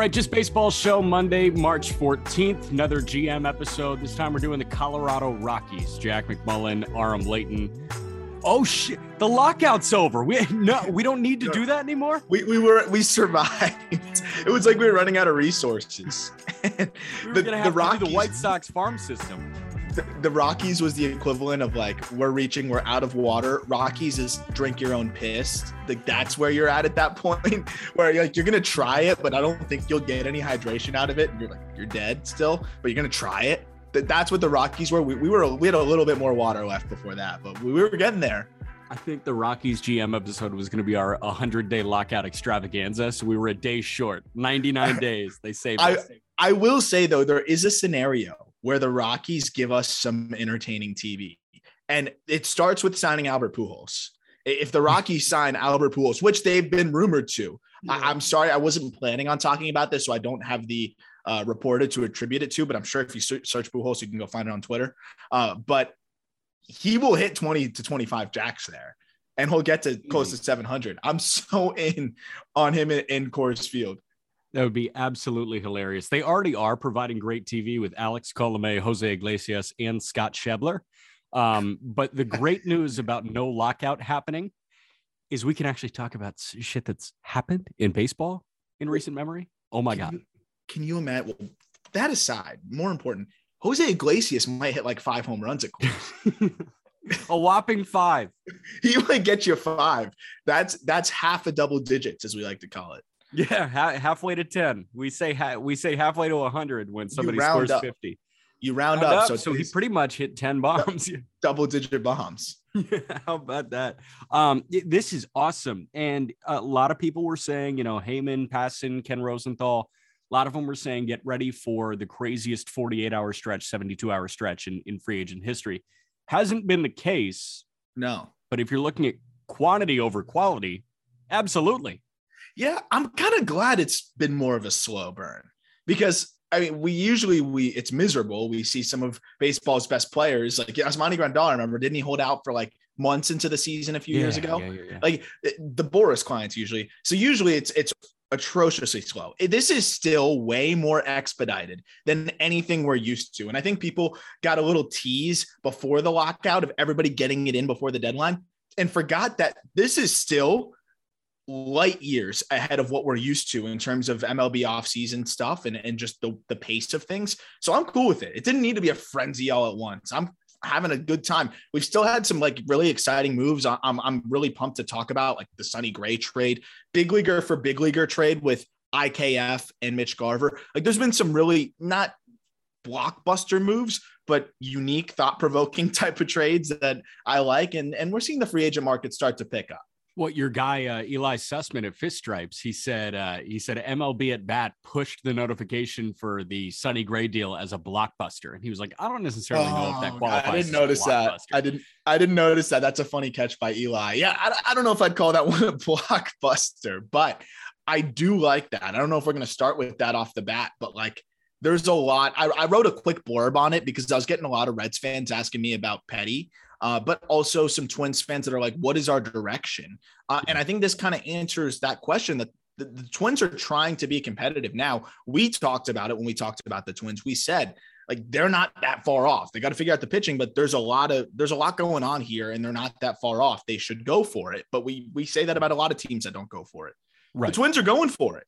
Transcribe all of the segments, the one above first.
Right, just baseball show Monday, March 14th. Another GM episode. This time we're doing the Colorado Rockies. Jack McMullen, Aram Leighton. Oh shit! The lockout's over. We no, we don't need to do that anymore. We, we were we survived. It was like we were running out of resources. We were the, gonna the have to do Rockies, the White Sox farm system. The, the Rockies was the equivalent of like we're reaching, we're out of water. Rockies is drink your own piss. Like that's where you're at at that point, where you're like you're gonna try it, but I don't think you'll get any hydration out of it. And you're like you're dead still, but you're gonna try it. That that's what the Rockies were. We, we were we had a little bit more water left before that, but we were getting there. I think the Rockies GM episode was going to be our 100 day lockout extravaganza. So we were a day short, 99 days. They saved I- us. I will say though, there is a scenario where the Rockies give us some entertaining TV, and it starts with signing Albert Pujols. If the Rockies sign Albert Pujols, which they've been rumored to, I, am sorry, I wasn't planning on talking about this, so I don't have the uh, reported to attribute it to. But I'm sure if you search Pujols, you can go find it on Twitter. Uh, but he will hit 20 to 25 jacks there, and he'll get to close to 700. I'm so in on him in, in Coors Field. That would be absolutely hilarious. They already are providing great TV with Alex Colome, Jose Iglesias, and Scott Schebler. Um, but the great news about no lockout happening is we can actually talk about shit that's happened in baseball in recent memory. Oh my Can god! you- Can you imagine? Well, that aside, more important, Jose Iglesias might hit like five home runs at Coors. a whopping five. he might get you five. That's that's half a double digits, as we like to call it. Yeah, ha- halfway to ten. We say ha- we say halfway to hundred when somebody scores up. fifty. You round, Round up, up, so, so he pretty much hit ten bombs. double digit bombs. How about that? Um, this is awesome. And a lot of people were saying, you know, Heyman, Passan, Ken Rosenthal, a lot of them were saying, get ready for the craziest 48 hour stretch, 72 hour stretch in, in free agent history. Hasn't been the case, No. but if you're looking at quantity over quality, absolutely. Yeah, I'm kind of glad it's been more of a slow burn because I mean, we usually we it's miserable. We see some of baseball's best players, like Yasmani Grandal. I remember, didn't he hold out for like months into the season a few years ago? yeah, yeah, yeah. Like eh, the Boras clients usually. So usually it's it's atrociously slow. Eh, This is still way more expedited than anything we're used to. And I think people got a little tease before the lockout of everybody getting it in before the deadline and forgot that this is still light years ahead of what we're used to in terms of MLB offseason stuff and, and just the, the pace of things. So I'm cool with it. It didn't need to be a frenzy all at once. I'm having a good time. We've still had some like really exciting moves. I'm, I'm really pumped to talk about like the Sonny Gray trade, big leaguer for big leaguer trade with IKF and Mitch Garver. Like there's been some really not blockbuster moves, but unique, thought provoking type of trades that I like. And, and we're seeing the free agent market start to pick up. What your guy uh, Eli Sussman at Fish Stripes? He said. Uh, he said MLB at bat pushed the notification for the Sonny Gray deal as a blockbuster, and he was like, "I don't necessarily know if that Oh, qualifies." I didn't notice that. I didn't. I didn't notice that. That's a funny catch by Eli. Yeah, I, I don't know if I'd call that one a blockbuster, but I do like that. I don't know if we're going to start with that off the bat, but like, there's a lot. I, I wrote a quick blurb on it because I was getting a lot of Reds fans asking me about Petty, uh, but also some Twins fans that are like, "What is our direction?" Uh, and I think this kind of answers that question that the, the Twins are trying to be competitive now. We talked about it when we talked about the Twins. We said like they're not that far off. They got to figure out the pitching, but there's a lot of there's a lot going on here, and they're not that far off. They should go for it. But we we say that about a lot of teams that don't go for it. right. The Twins are going for it.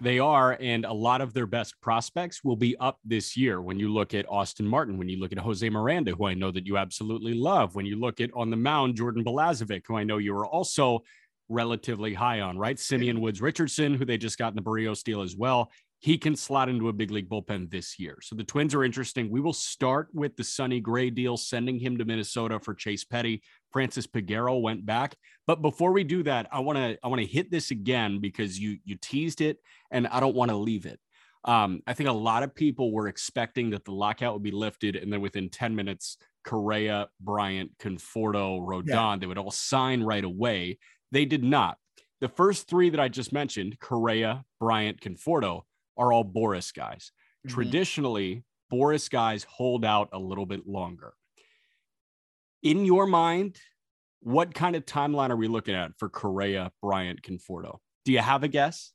They are, and a lot of their best prospects will be up this year. When you look at Austin Martin, when you look at Jose Miranda, who I know that you absolutely love, when you look at on the mound Jordan Balazovic, who I know you are also relatively high on, right? Simeon Woods Richardson, who they just got in the Barrios deal as well. He can slot into a big league bullpen this year. So the Twins are interesting. We will start with the Sonny Gray deal, sending him to Minnesota for Chase Petty. Francis Peguero went back. But before we do that, I want to I want to hit this again because you you teased it and I don't want to leave it. Um, I think a lot of people were expecting that the lockout would be lifted, and then within 10 minutes, Correa, Bryant, Conforto, Rodon, yeah. they would all sign right away. They did not. The first three that I just mentioned, Correa, Bryant, Conforto, are all Boras guys. Mm-hmm. Traditionally, Boras guys hold out a little bit longer. In your mind, what kind of timeline are we looking at for Correa, Bryant, Conforto? Do you have a guess?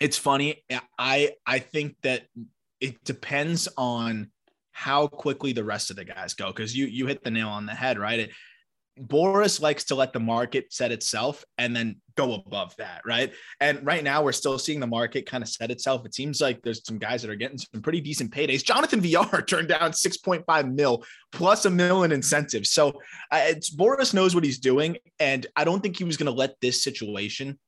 It's funny. I I think that it depends on how quickly the rest of the guys go because you you hit the nail on the head, right? It, Boras likes to let the market set itself and then go above that, right? And right now we're still seeing the market kind of set itself. It seems like there's some guys that are getting some pretty decent paydays. Jonathan Villar turned down 6.5 mil plus a mil in incentives. So uh, it's Boras knows what he's doing, and I don't think he was going to let this situation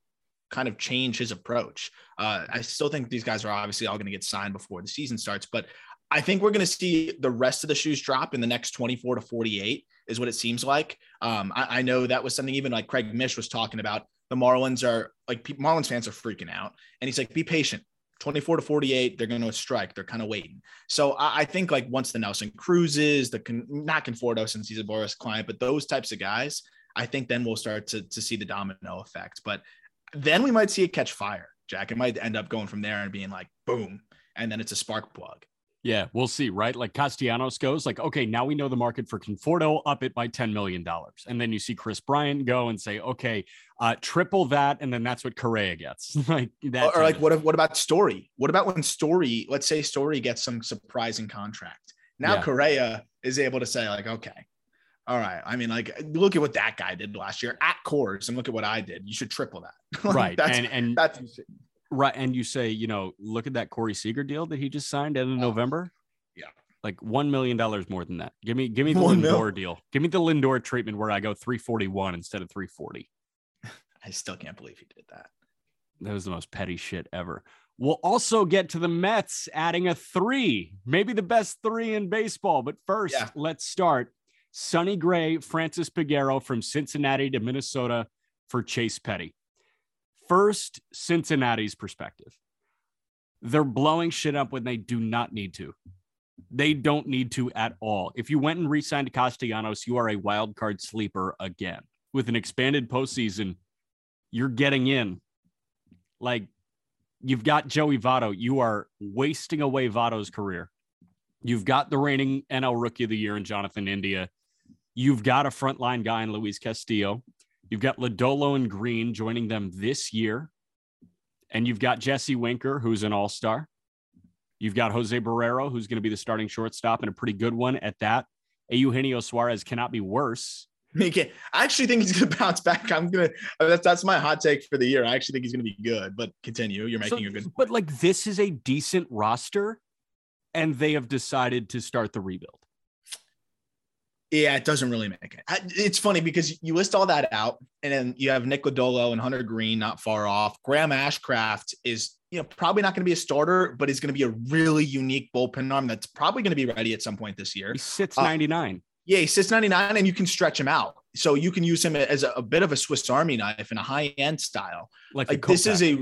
kind of change his approach. Uh, I still think these guys are obviously all going to get signed before the season starts, but I think we're going to see the rest of the shoes drop in the next 24 to 48 is what it seems like. Um, I, I, know that was something even like Craig Mish was talking about. The Marlins are like Marlins fans are freaking out, and he's like, "Be patient. 24 to 48, they're going to strike. They're kind of waiting." So I, I, think like once the Nelson Cruzes, the not Conforto since he's a Boras client, but those types of guys, I think then we'll start to to see the domino effect. But then we might see it catch fire, Jack. It might end up going from there and being like boom, and then it's a spark plug. Yeah, we'll see, right? Like Castellanos goes, like, okay, now we know the market for Conforto, up it by $10 million. And then you see Kris Bryant go and say, okay, uh, triple that. And then that's what Correa gets. like that. Or, or like, what, if, what about Story? What about when Story, let's say Story gets some surprising contract? Now yeah. Correa is able to say, like, okay, all right. I mean, like, look at what that guy did last year at Coors and look at what I did. You should triple that. like, right. That's, and, and that's Right. And you say, you know, look at that Corey Seager deal that he just signed in oh, November. Yeah. Like one million dollars more than that. Give me give me the One Lindor mil. deal. Give me the Lindor treatment where I go 341 instead of 340. I still can't believe he did that. That was the most petty shit ever. We'll also get to the Mets adding a three, maybe the best three in baseball. But first, yeah. let's start. Sonny Gray, Francis Peguero from Cincinnati to Minnesota for Chase Petty. First, Cincinnati's perspective. They're blowing shit up when they do not need to. They don't need to at all. If you went and re signed Castellanos, you are a wild card sleeper again. With an expanded postseason, you're getting in. Like, you've got Joey Votto. You are wasting away Votto's career. You've got the reigning NL Rookie of the Year in Jonathan India. You've got a frontline guy in Luis Castillo. You've got Lodolo and Greene joining them this year. And you've got Jesse Winker, who's an all star. You've got Jose Barrero, who's going to be the starting shortstop and a pretty good one at that. Eugenio Suarez cannot be worse. Make it. I actually think he's going to bounce back. I'm going to, that's, that's my hot take for the year. I actually think he's going to be good, but continue. You're making so, a good But like, this is a decent roster, and they have decided to start the rebuild. Yeah, it doesn't really make it. It's funny because you list all that out, and then you have Nick Lodolo and Hunter Greene not far off. Graham Ashcraft is, you know, probably not going to be a starter, but he's going to be a really unique bullpen arm that's probably going to be ready at some point this year. He sits 99. Uh, yeah, he sits 99, and you can stretch him out. So you can use him as a, a bit of a Swiss Army knife in a high end style. Like, like this is a,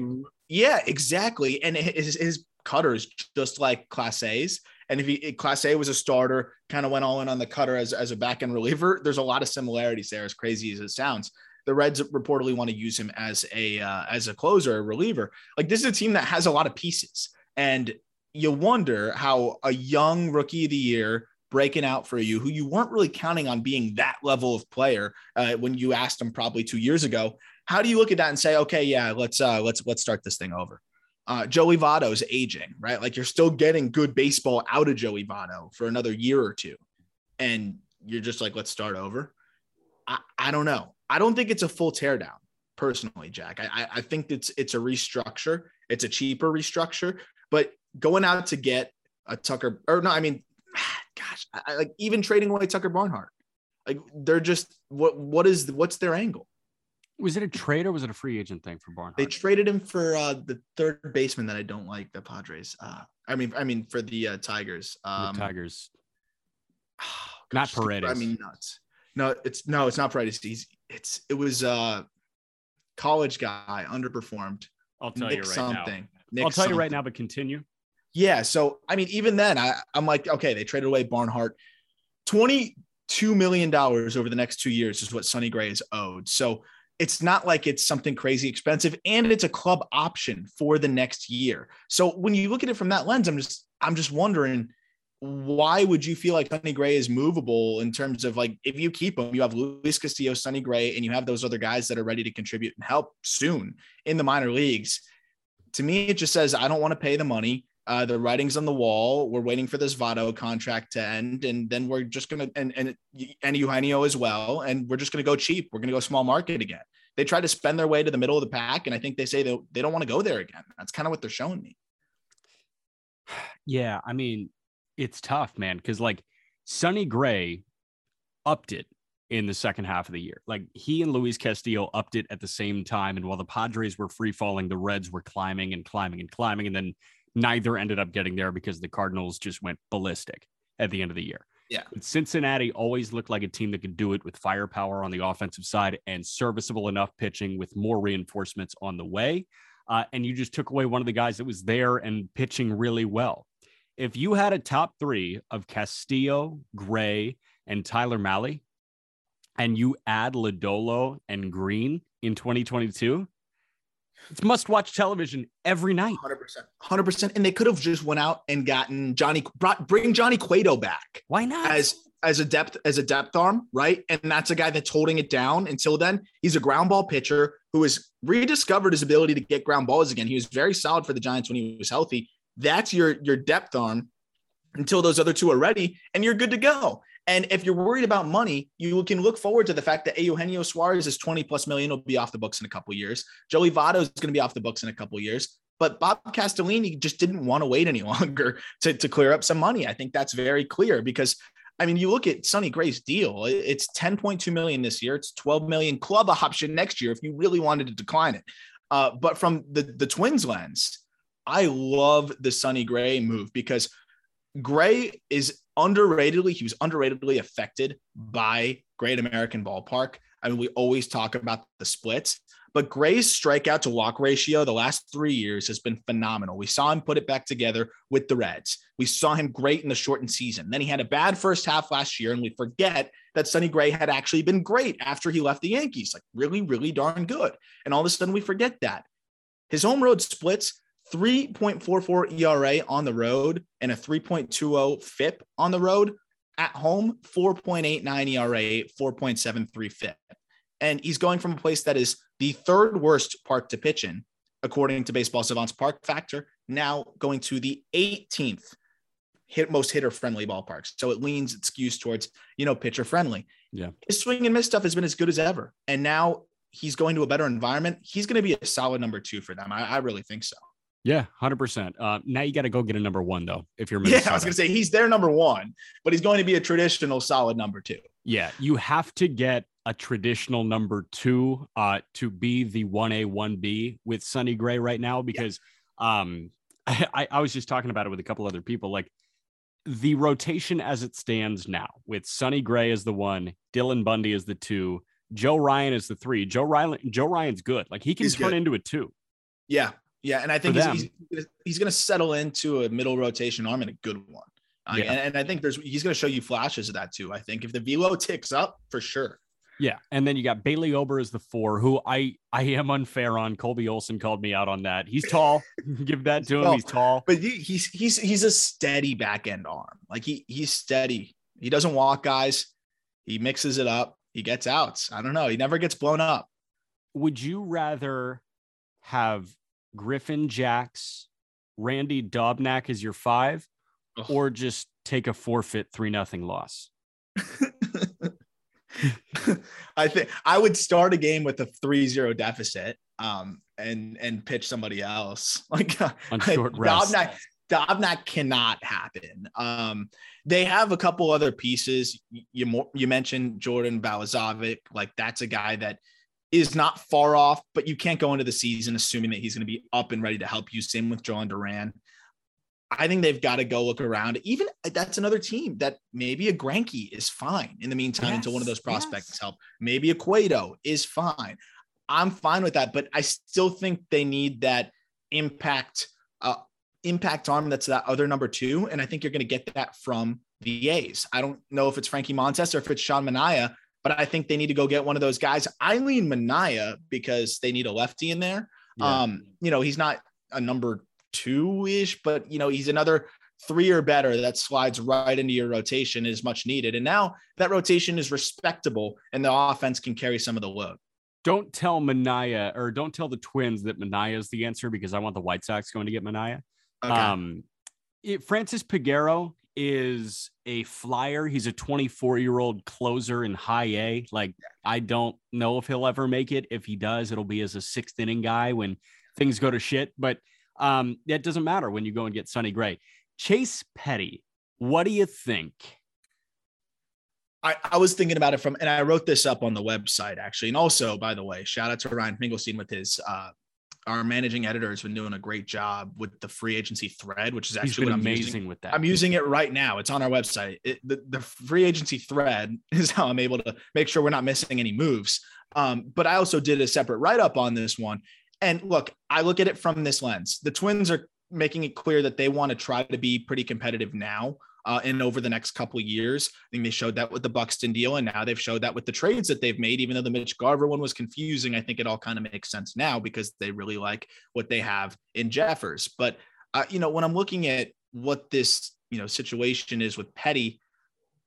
yeah, exactly. And his, his cutters just like Clase's and if he Clase was a starter, kind of went all in on the cutter as, as a back end reliever, there's a lot of similarities there, as crazy as it sounds. The Reds reportedly want to use him as a uh, as a closer, a reliever. Like this is a team that has a lot of pieces, and you wonder how a young rookie of the year breaking out for you, who you weren't really counting on being that level of player uh, when you asked him probably two years ago. How do you look at that and say, okay, yeah, let's uh, let's let's start this thing over? Uh, Joey Votto's aging, right? Like you're still getting good baseball out of Joey Votto for another year or two. And you're just like, let's start over. I, I don't know. I don't think it's a full teardown personally, Jack. I, I think it's it's a restructure. It's a cheaper restructure, but going out to get a Tucker or no, I mean, gosh, I, like even trading away Tucker Barnhart, like they're just what what is what's their angle? Was it a trade or was it a free agent thing for Barnhart? They traded him for uh, the third baseman that I don't like, the Padres. Uh, I mean, I mean for the uh, Tigers. The Um, Tigers. gosh, Not Paredes. I mean, nuts. No, it's no, it's not Paredes. He's it's it was uh college guy underperformed. I'll tell Nick you right something. now. Nick I'll tell you right now, but continue. Yeah. So I mean, even then, I, I'm like, okay, they traded away Barnhart. Twenty-two million dollars over the next two years is what Sonny Gray is owed. So it's not like it's something crazy expensive, and it's a club option for the next year. So when you look at it from that lens, I'm just I'm just wondering why would you feel like Sonny Gray is movable in terms of like if you keep him, you have Luis Castillo, Sonny Gray, and you have those other guys that are ready to contribute and help soon in the minor leagues. To me, it just says I don't want to pay the money. Uh, the writing's on the wall. We're waiting for this Votto contract to end, and then we're just gonna and and and Eugenio as well, and we're just gonna go cheap. We're gonna go small market again. They tried to spend their way to the middle of the pack, and I think they say they, they don't want to go there again. That's kind of what they're showing me. Yeah, I mean, it's tough, man, because like Sonny Gray upped it in the second half of the year. Like he and Luis Castillo upped it at the same time. And while the Padres were free falling, the Reds were climbing and climbing and climbing. And then neither ended up getting there because the Cardinals just went ballistic at the end of the year. Yeah. But Cincinnati always looked like a team that could do it with firepower on the offensive side and serviceable enough pitching with more reinforcements on the way. Uh, and you just took away one of the guys that was there and pitching really well. If you had a top three of Castillo, Gray, and Tyler Mahle, and you add Lodolo and Greene in 2022, it's must watch television every night. Hundred percent, hundred percent. And they could have just went out and gotten Johnny, brought, bring Johnny Cueto back Why not? as as a depth as a depth arm, right? And that's a guy that's holding it down until then. He's a ground ball pitcher who has rediscovered his ability to get ground balls again. He was very solid for the Giants when he was healthy. That's your your depth arm until those other two are ready, and you're good to go. And if you're worried about money, you can look forward to the fact that Eugenio Suarez is 20 plus million will be off the books in a couple years. Joey Votto is going to be off the books in a couple of years. But Bob Castellini just didn't want to wait any longer to, to clear up some money. I think that's very clear because I mean, you look at Sonny Gray's deal, it's 10.2 million this year. It's 12 million club option next year if you really wanted to decline it. Uh, but from the, the twins lens, I love the Sonny Gray move because Gray is underratedly, he was underratedly affected by Great American Ballpark. I mean, we always talk about the splits, but Gray's strikeout to walk ratio the last three years has been phenomenal. We saw him put it back together with the Reds. We saw him great in the shortened season. Then he had a bad first half last year, and we forget that Sonny Gray had actually been great after he left the Yankees, like really, really darn good. And all of a sudden, we forget that. His home road splits 3.44 ERA on the road and a 3.20 FIP on the road. At home, 4.89 ERA, 4.73 FIP. And he's going from a place that is the third worst park to pitch in, according to Baseball Savant's park factor, now going to the 18th hit most hitter friendly ballparks. So it leans, it skews towards, you know, pitcher friendly. Yeah. His swing and miss stuff has been as good as ever. And now he's going to a better environment. He's going to be a solid number two for them. I, I really think so. Yeah, hundred percent. Uh, now you got to go get a number one though. If you're Yeah, I was going to say he's their number one, but he's going to be a traditional solid number two. Yeah, you have to get a traditional number two uh, to be the one A one B with Sonny Gray right now because um, I, I was just talking about it with a couple other people. Like the rotation as it stands now, with Sonny Gray as the one, Dylan Bundy as the two, Joe Ryan is the three. Joe Ryan, Joe Ryan's good. Like he can He's turn good. into a two. Yeah. Yeah. And I think he's, he's, he's going to settle into a middle rotation arm and a good one. Uh, Yeah. and, and I think there's he's going to show you flashes of that too. I think if the velo ticks up for sure. Yeah, and then you got Bailey Ober as the four, who I I am unfair on. Colby Olson called me out on that. He's tall. Give that to him. He's tall. But he, he's he's he's a steady back end arm. Like he he's steady. He doesn't walk guys. He mixes it up. He gets outs. I don't know. He never gets blown up. Would you rather have Griffin Jax, Randy Dobnak is your five, Ugh. or just take a forfeit three nothing loss? I think I would start a game with a 3-0 deficit um and and pitch somebody else. Like On short rest. Dobnak, Dobnak cannot happen. Um they have a couple other pieces. You you mentioned Jordan Balazovic, like that's a guy that is not far off, but you can't go into the season assuming that he's going to be up and ready to help you. Same with Jalen Duran. I think they've got to go look around. Even that's another team that maybe a Greinke is fine in the meantime Yes, until one of those prospects yes. help. Maybe a Cueto is fine. I'm fine with that, but I still think they need that impact, uh, impact arm that's that other number two. And I think you're going to get that from the A's. I don't know if it's Frankie Montas or if it's Sean Manaea, but I think they need to go get one of those guys. I lean Manaea because they need a lefty in there. Yeah. Um, you know, he's not a number two ish, but you know, he's another three or better that slides right into your rotation is much needed. And now that rotation is respectable and the offense can carry some of the load. don't tell Manaea or don't tell the Twins that Manaea is the answer because I want the White Sox going to get Manaea. Okay. Um, it, Francis Peguero is a flyer. He's a 24 year old closer in high A. Like, I don't know if he'll ever make it. If he does, it'll be as a sixth inning guy when things go to shit. But um, that doesn't matter when you go and get Sonny Gray. Chase Petty, what do you think? I, I was thinking about it from, and I wrote this up on the website actually. And also, by the way, shout out to Ryan Finkelstein with his, uh, our managing editor has been doing a great job with the free agency thread, which is actually what I'm amazing using. with that. I'm using it right now. It's on our website. It, the, the free agency thread is how I'm able to make sure we're not missing any moves. Um, but I also did a separate write up on this one. And look, I look at it from this lens. The Twins are making it clear that they want to try to be pretty competitive now uh, and over the next couple years. I think they showed that with the Buxton deal, and now they've showed that with the trades that they've made. Even though the Mitch Garver one was confusing, I think it all kind of makes sense now because they really like what they have in Jeffers. But uh, you know, when I'm looking at what this you know situation is with Petty,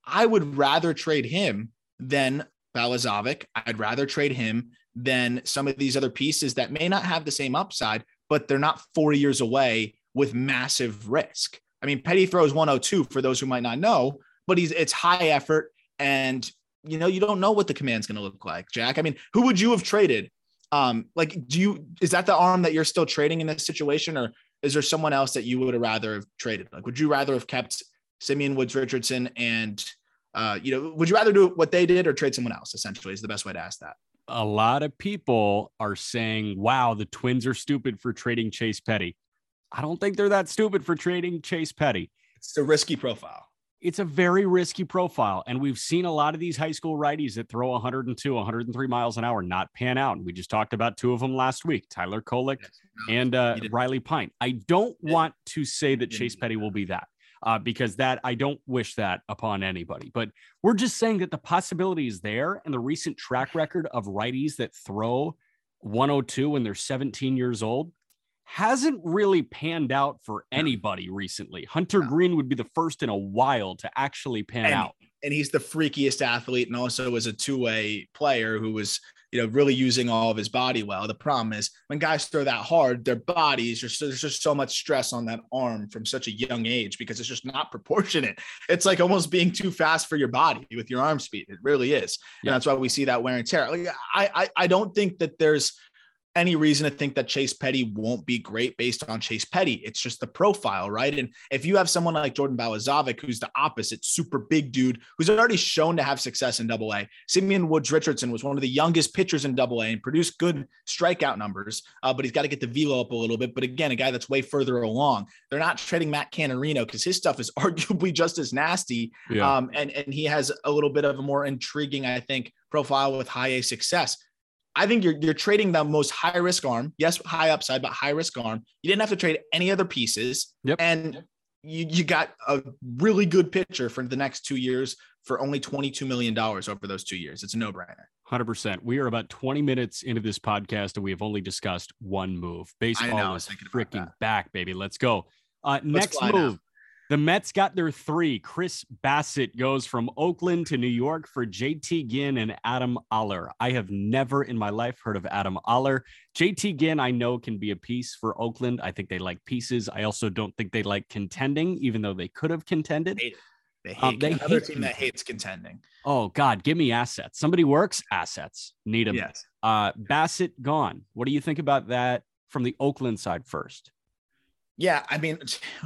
I would rather trade him than Balazovic. I'd rather trade him than some of these other pieces that may not have the same upside, but they're not four years away with massive risk. I mean, Petty throws 102 for those who might not know, but he's it's high effort and you know, you don't know what the command's going to look like, Jack. I mean, who would you have traded? Um, like, do you is that the arm that you're still trading in this situation, or is there someone else that you would have rather have traded? Like, would you rather have kept Simeon Woods Richardson and uh, you know, would you rather do what they did or trade someone else? Essentially, is the best way to ask that. a lot of people are saying, wow, the Twins are stupid for trading Chase Petty. I don't think they're that stupid for trading Chase Petty. It's a risky profile. It's a very risky profile. And we've seen a lot of these high school righties that throw 102, 103 miles an hour not pan out. And we just talked about two of them last week Tyler Kolek and uh. Riley Pine. I don't want to say that Chase. Petty will be that. Uh, because that I don't wish that upon anybody, but we're just saying that the possibility is there, and the recent track record of righties that throw 102 when they're 17 years old hasn't really panned out for anybody recently. Hunter No. Greene would be the first in a while to actually pan And- out. and he's the freakiest athlete and also was a two-way player who was you know really using all of his body well the problem is when guys throw that hard their bodies just there's just so much stress on that arm from such a young age because it's just not proportionate it's like almost being too fast for your body with your arm speed it really is Yeah. and that's why we see that wear and tear like I, I i don't think that there's any reason to think that Chase Petty won't be great based on Chase Petty. It's just the profile, right? And if you have someone like Jordan Balazovic, who's the opposite, super big dude, who's already shown to have success in double A. Simeon Woods Richardson was one of the youngest pitchers in double A and produced good strikeout numbers, uh, but he's got to get the velo up a little bit. But again, a guy that's way further along. They're not trading Matt Canterino because his stuff is arguably just as nasty. Yeah. Um, and, and he has a little bit of a more intriguing, I think, profile with high A success. I think you're you're trading the most high risk arm. Yes, high upside, but high risk arm. You didn't have to trade any other pieces. Yep. And you you got a really good pitcher for the next two years for only $22 million over those two years. It's a no-brainer. 100%. We are about 20 minutes into this podcast and we have only discussed one move. Baseball was is freaking back, baby. Let's go. Uh, next move. now. The Mets got their three. Chris Bassitt goes from Oakland to New York for JT Ginn and Adam Oller. I have never in my life heard of Adam Oller. JT Ginn, I know, can be a piece for Oakland. I think they like pieces. I also don't think they like contending, even though they could have contended. They hate Um, they another hate team that hates contending. Oh, God, give me assets. Somebody works assets. Need them. Yes. Uh, Bassitt gone. What do you think about that from the Oakland side first? Yeah, I mean,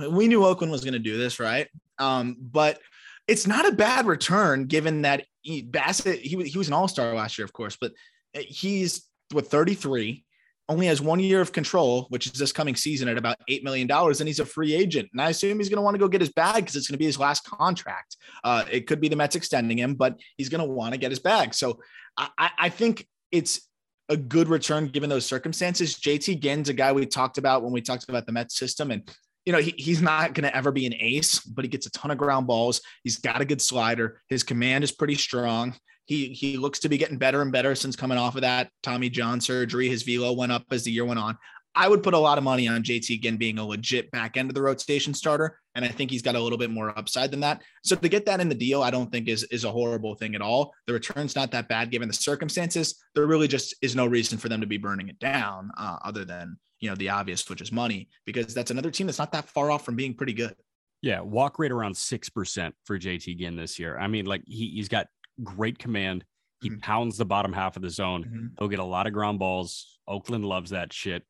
we knew Oakland was going to do this, right? Um, but it's not a bad return given that he, Bassitt he was he was an All Star last year, of course, but he's with 33, only has one year of control, which is this coming season at about $8 million, and he's a free agent. And I assume he's going to want to go get his bag because it's going to be his last contract. Uh, it could be the Mets extending him, but he's going to want to get his bag. So I, I think it's a good return given those circumstances. JT Ginn's a guy we talked about when we talked about the Mets system. And, you know, he, he's not going to ever be an ace, but he gets a ton of ground balls. He's got a good slider. His command is pretty strong. He he looks to be getting better and better since coming off of that Tommy John surgery. His velo went up as the year went on. I would put a lot of money on JT Ginn being a legit back end of the rotation starter. And I think he's got a little bit more upside than that. So to get that in the deal, I don't think is, is a horrible thing at all. The return's not that bad given the circumstances. There really just is no reason for them to be burning it down uh, other than, you know, the obvious, which is money, because that's another team that's not that far off from being pretty good. Yeah. Walk rate around 6% for JT Ginn this year. I mean, like he, he's got great command. He mm-hmm. pounds the bottom half of the zone. Mm-hmm. He'll get a lot of ground balls. Oakland loves that shit.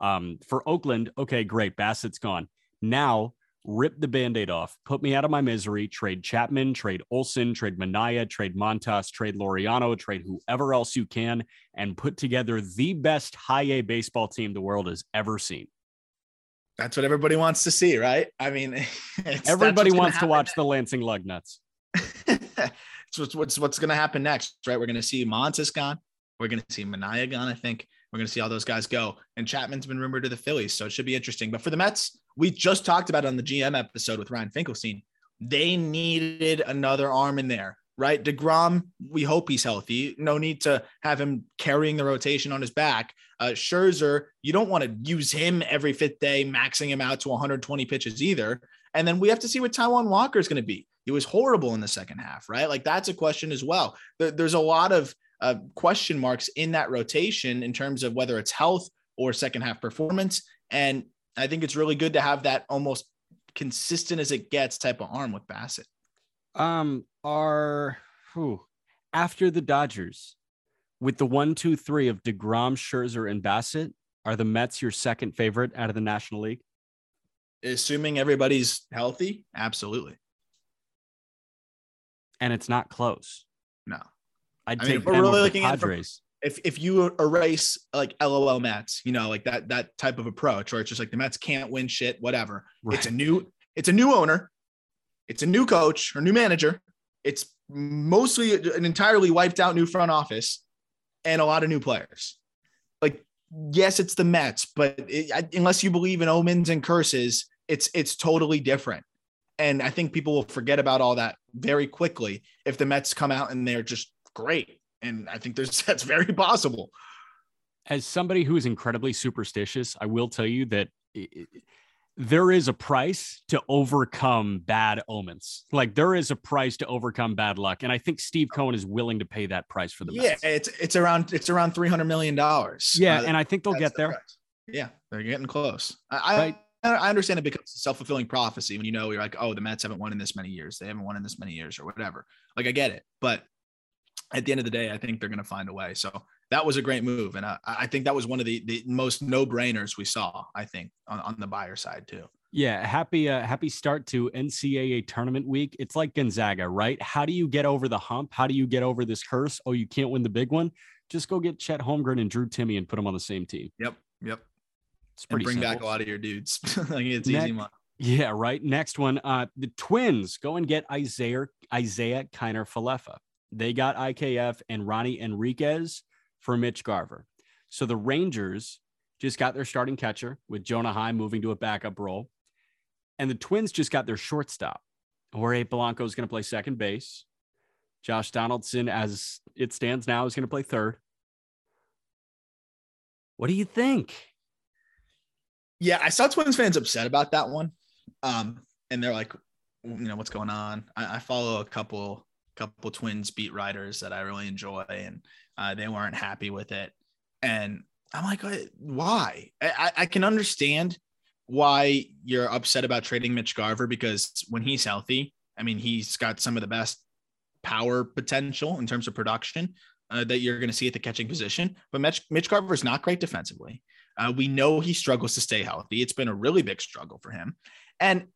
Um, for Oakland, okay, great. Bassitt's gone. Now rip the band-aid off, put me out of my misery, trade Chapman, trade Olson, trade Manaea, trade Montas, trade Laureano, trade whoever else you can, and put together the best high A baseball team the world has ever seen. That's what everybody wants to see, right? I mean, everybody wants to watch the Lansing Lugnuts. so what's what's, what's going to happen next, right? We're going to see Montas gone. We're going to see Manaea gone, I think. We're going to see all those guys go. And Chapman's been rumored to the Phillies, so it should be interesting. But for the Mets, we just talked about on the GM episode with Ryan Finkelstein. They needed another arm in there, right? DeGrom, we hope he's healthy. No need to have him carrying the rotation on his back. Uh, Scherzer, you don't want to use him every fifth day, maxing him out to 120 pitches either. And then we have to see what Taijuan Walker is going to be. He was horrible in the second half, right? Like that's a question as well. There's a lot of uh, question marks in that rotation in terms of whether it's health or second half performance. And I think it's really good to have that almost consistent as it gets type of arm with Bassitt. Um, are whew, after the Dodgers with the one, two, three of DeGrom, Scherzer, and Bassitt, are the Mets your second favorite out of the National League? Assuming everybody's healthy, absolutely. And it's not close. I'd I take mean, we're really looking. At if if you erase like LOL Mets, you know, like that that type of approach, or it's just like the Mets can't win shit, whatever. Right. It's a new it's a new owner, it's a new coach or new manager. It's mostly an entirely wiped out new front office and a lot of new players. Like, yes, it's the Mets, but it, unless you believe in omens and curses, it's it's totally different. And I think people will forget about all that very quickly if the Mets come out and they're just great. And I think there's that's very possible. As somebody who is incredibly superstitious, I will tell you that it, there is a price to overcome bad omens. Like there is a price to overcome bad luck, and I think Steve Cohen is willing to pay that price for the yeah. Mets. It's it's around it's around three hundred million dollars. Yeah, uh, and I think they'll get the there. Price. Yeah, they're getting close. I, right. I I understand it becomes a self fulfilling prophecy when you know you're like, oh, the Mets haven't won in this many years. They haven't won in this many years, or whatever. Like I get it, but at the end of the day, I think they're going to find a way. So that was a great move. And I, I think that was one of the, the most no brainers we saw, I think, on, on the buyer side too. Yeah, happy uh, happy start to NCAA tournament week. It's like Gonzaga, right? How do you get over the hump? How do you get over this curse? Oh, you can't win the big one. Just go get Chet Holmgren and Drew Timme and put them on the same team. Yep, yep. It's pretty. And bring simple. back a lot of your dudes. like it's Next, easy money. Yeah, right. Next one, uh, the Twins go and get Isiah Isiah Kiner Falefa. They got IKF and Ronny Henriquez for Mitch Garver. So the Rangers just got their starting catcher with Jonah Heim moving to a backup role. And the Twins just got their shortstop. Jorge Polanco is going to play second base. Josh Donaldson, as it stands now, is going to play third. What do you think? Yeah, I saw Twins fans upset about that one. Um, and they're like, you know, what's going on? I, I follow a couple couple twins beat writers that I really enjoy, and uh, they weren't happy with it. And I'm like, why? I, I can understand why you're upset about trading Mitch Garver because when he's healthy, I mean, he's got some of the best power potential in terms of production uh, that you're going to see at the catching position. But Mitch, Mitch Garver is not great defensively. Uh, we know he struggles to stay healthy. It's been a really big struggle for him. And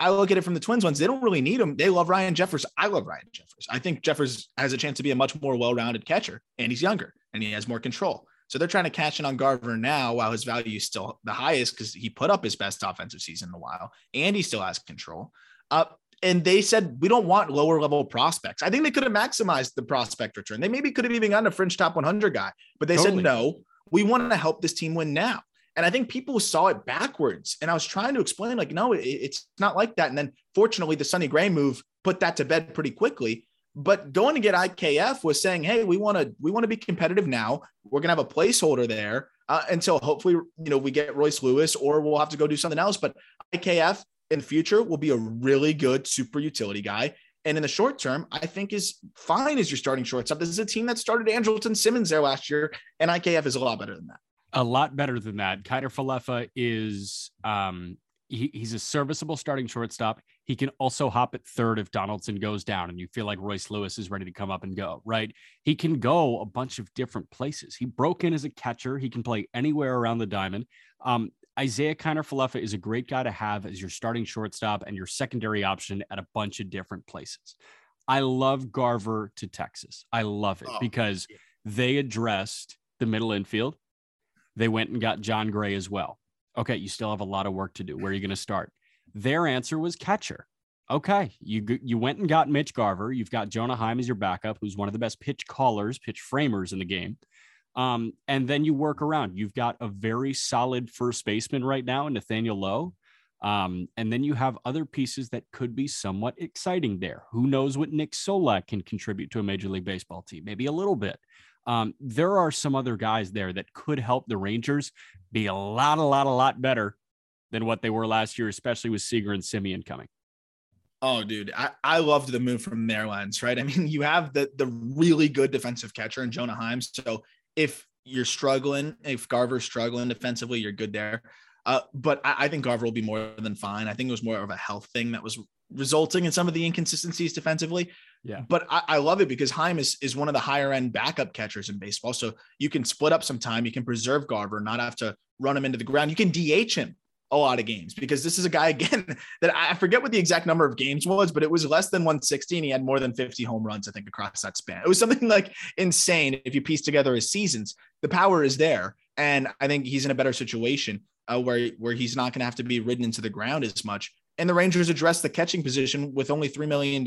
I look at it from the Twins ones. They don't really need him. They love Ryan Jeffers. I love Ryan Jeffers. I think Jeffers has a chance to be a much more well-rounded catcher, and he's younger. and he has more control. So they're trying to cash in on Garver now while his value is still the highest because he put up his best offensive season in a while and he still has control. Uh, and they said we don't want lower level prospects. I think they could have maximized the prospect return. They maybe could have even gotten a fringe top 100 guy, but they totally. said no. We want to help this team win now. And I think people saw it backwards. And I was trying to explain, like, no, it, it's not like that. And then fortunately, the Sonny Gray move put that to bed pretty quickly. But going to get IKF was saying, hey, we want to we want to be competitive now. We're gonna have a placeholder there uh, until hopefully you know we get Royce Lewis, or we'll have to go do something else. But IKF in the future will be a really good super utility guy. And in the short term, I think is fine as your starting shortstop. This is a team that started Andrelton Simmons there last year, and IKF is a lot better than that. A lot better than that. Kiner Falefa is um, he, he's a serviceable starting shortstop. He can also hop at third if Donaldson goes down and you feel like Royce Lewis is ready to come up and go, right? He can go a bunch of different places. He broke in as a catcher. He can play anywhere around the diamond. Um, Isiah Kiner Falefa is a great guy to have as your starting shortstop and your secondary option at a bunch of different places. I love Garver to Texas. I love it oh, because yeah. they addressed the middle infield. They went and got Jon Gray as well. Okay, you still have a lot of work to do. Where are you going to start? Their answer was catcher. Okay, you you went and got Mitch Garver. You've got Jonah Heim as your backup, who's one of the best pitch callers, pitch framers in the game. Um, and then you work around. You've got a very solid first baseman right now, Nathaniel Lowe. Um, and then you have other pieces that could be somewhat exciting there. Who knows what Nick Solak can contribute to a Major League Baseball team? Maybe a little bit. Um, there are some other guys there that could help the Rangers be a lot, a lot, a lot better than what they were last year, especially with Seager and Semien coming. Oh, dude, I, I loved the move from their lens, right? I mean, you have the the really good defensive catcher in Jonah Heim. So if you're struggling, if Garver's struggling defensively, you're good there. Uh, but I, I, think Garver will be more than fine. I think it was more of a health thing that was resulting in some of the inconsistencies defensively. Yeah. But I, I, love it because Heim is, is one of the higher end backup catchers in baseball. So you can split up some time. You can preserve Garver, not have to run him into the ground. You can DH him a lot of games because this is a guy again that I forget what the exact number of games was, but it was less than 160 and he had more than 50 home runs, I think, across that span. It was something like insane if you piece together his seasons. The power is there. And I think he's in a better situation uh, where, where he's not going to have to be ridden into the ground as much. And the Rangers addressed the catching position with only $3 million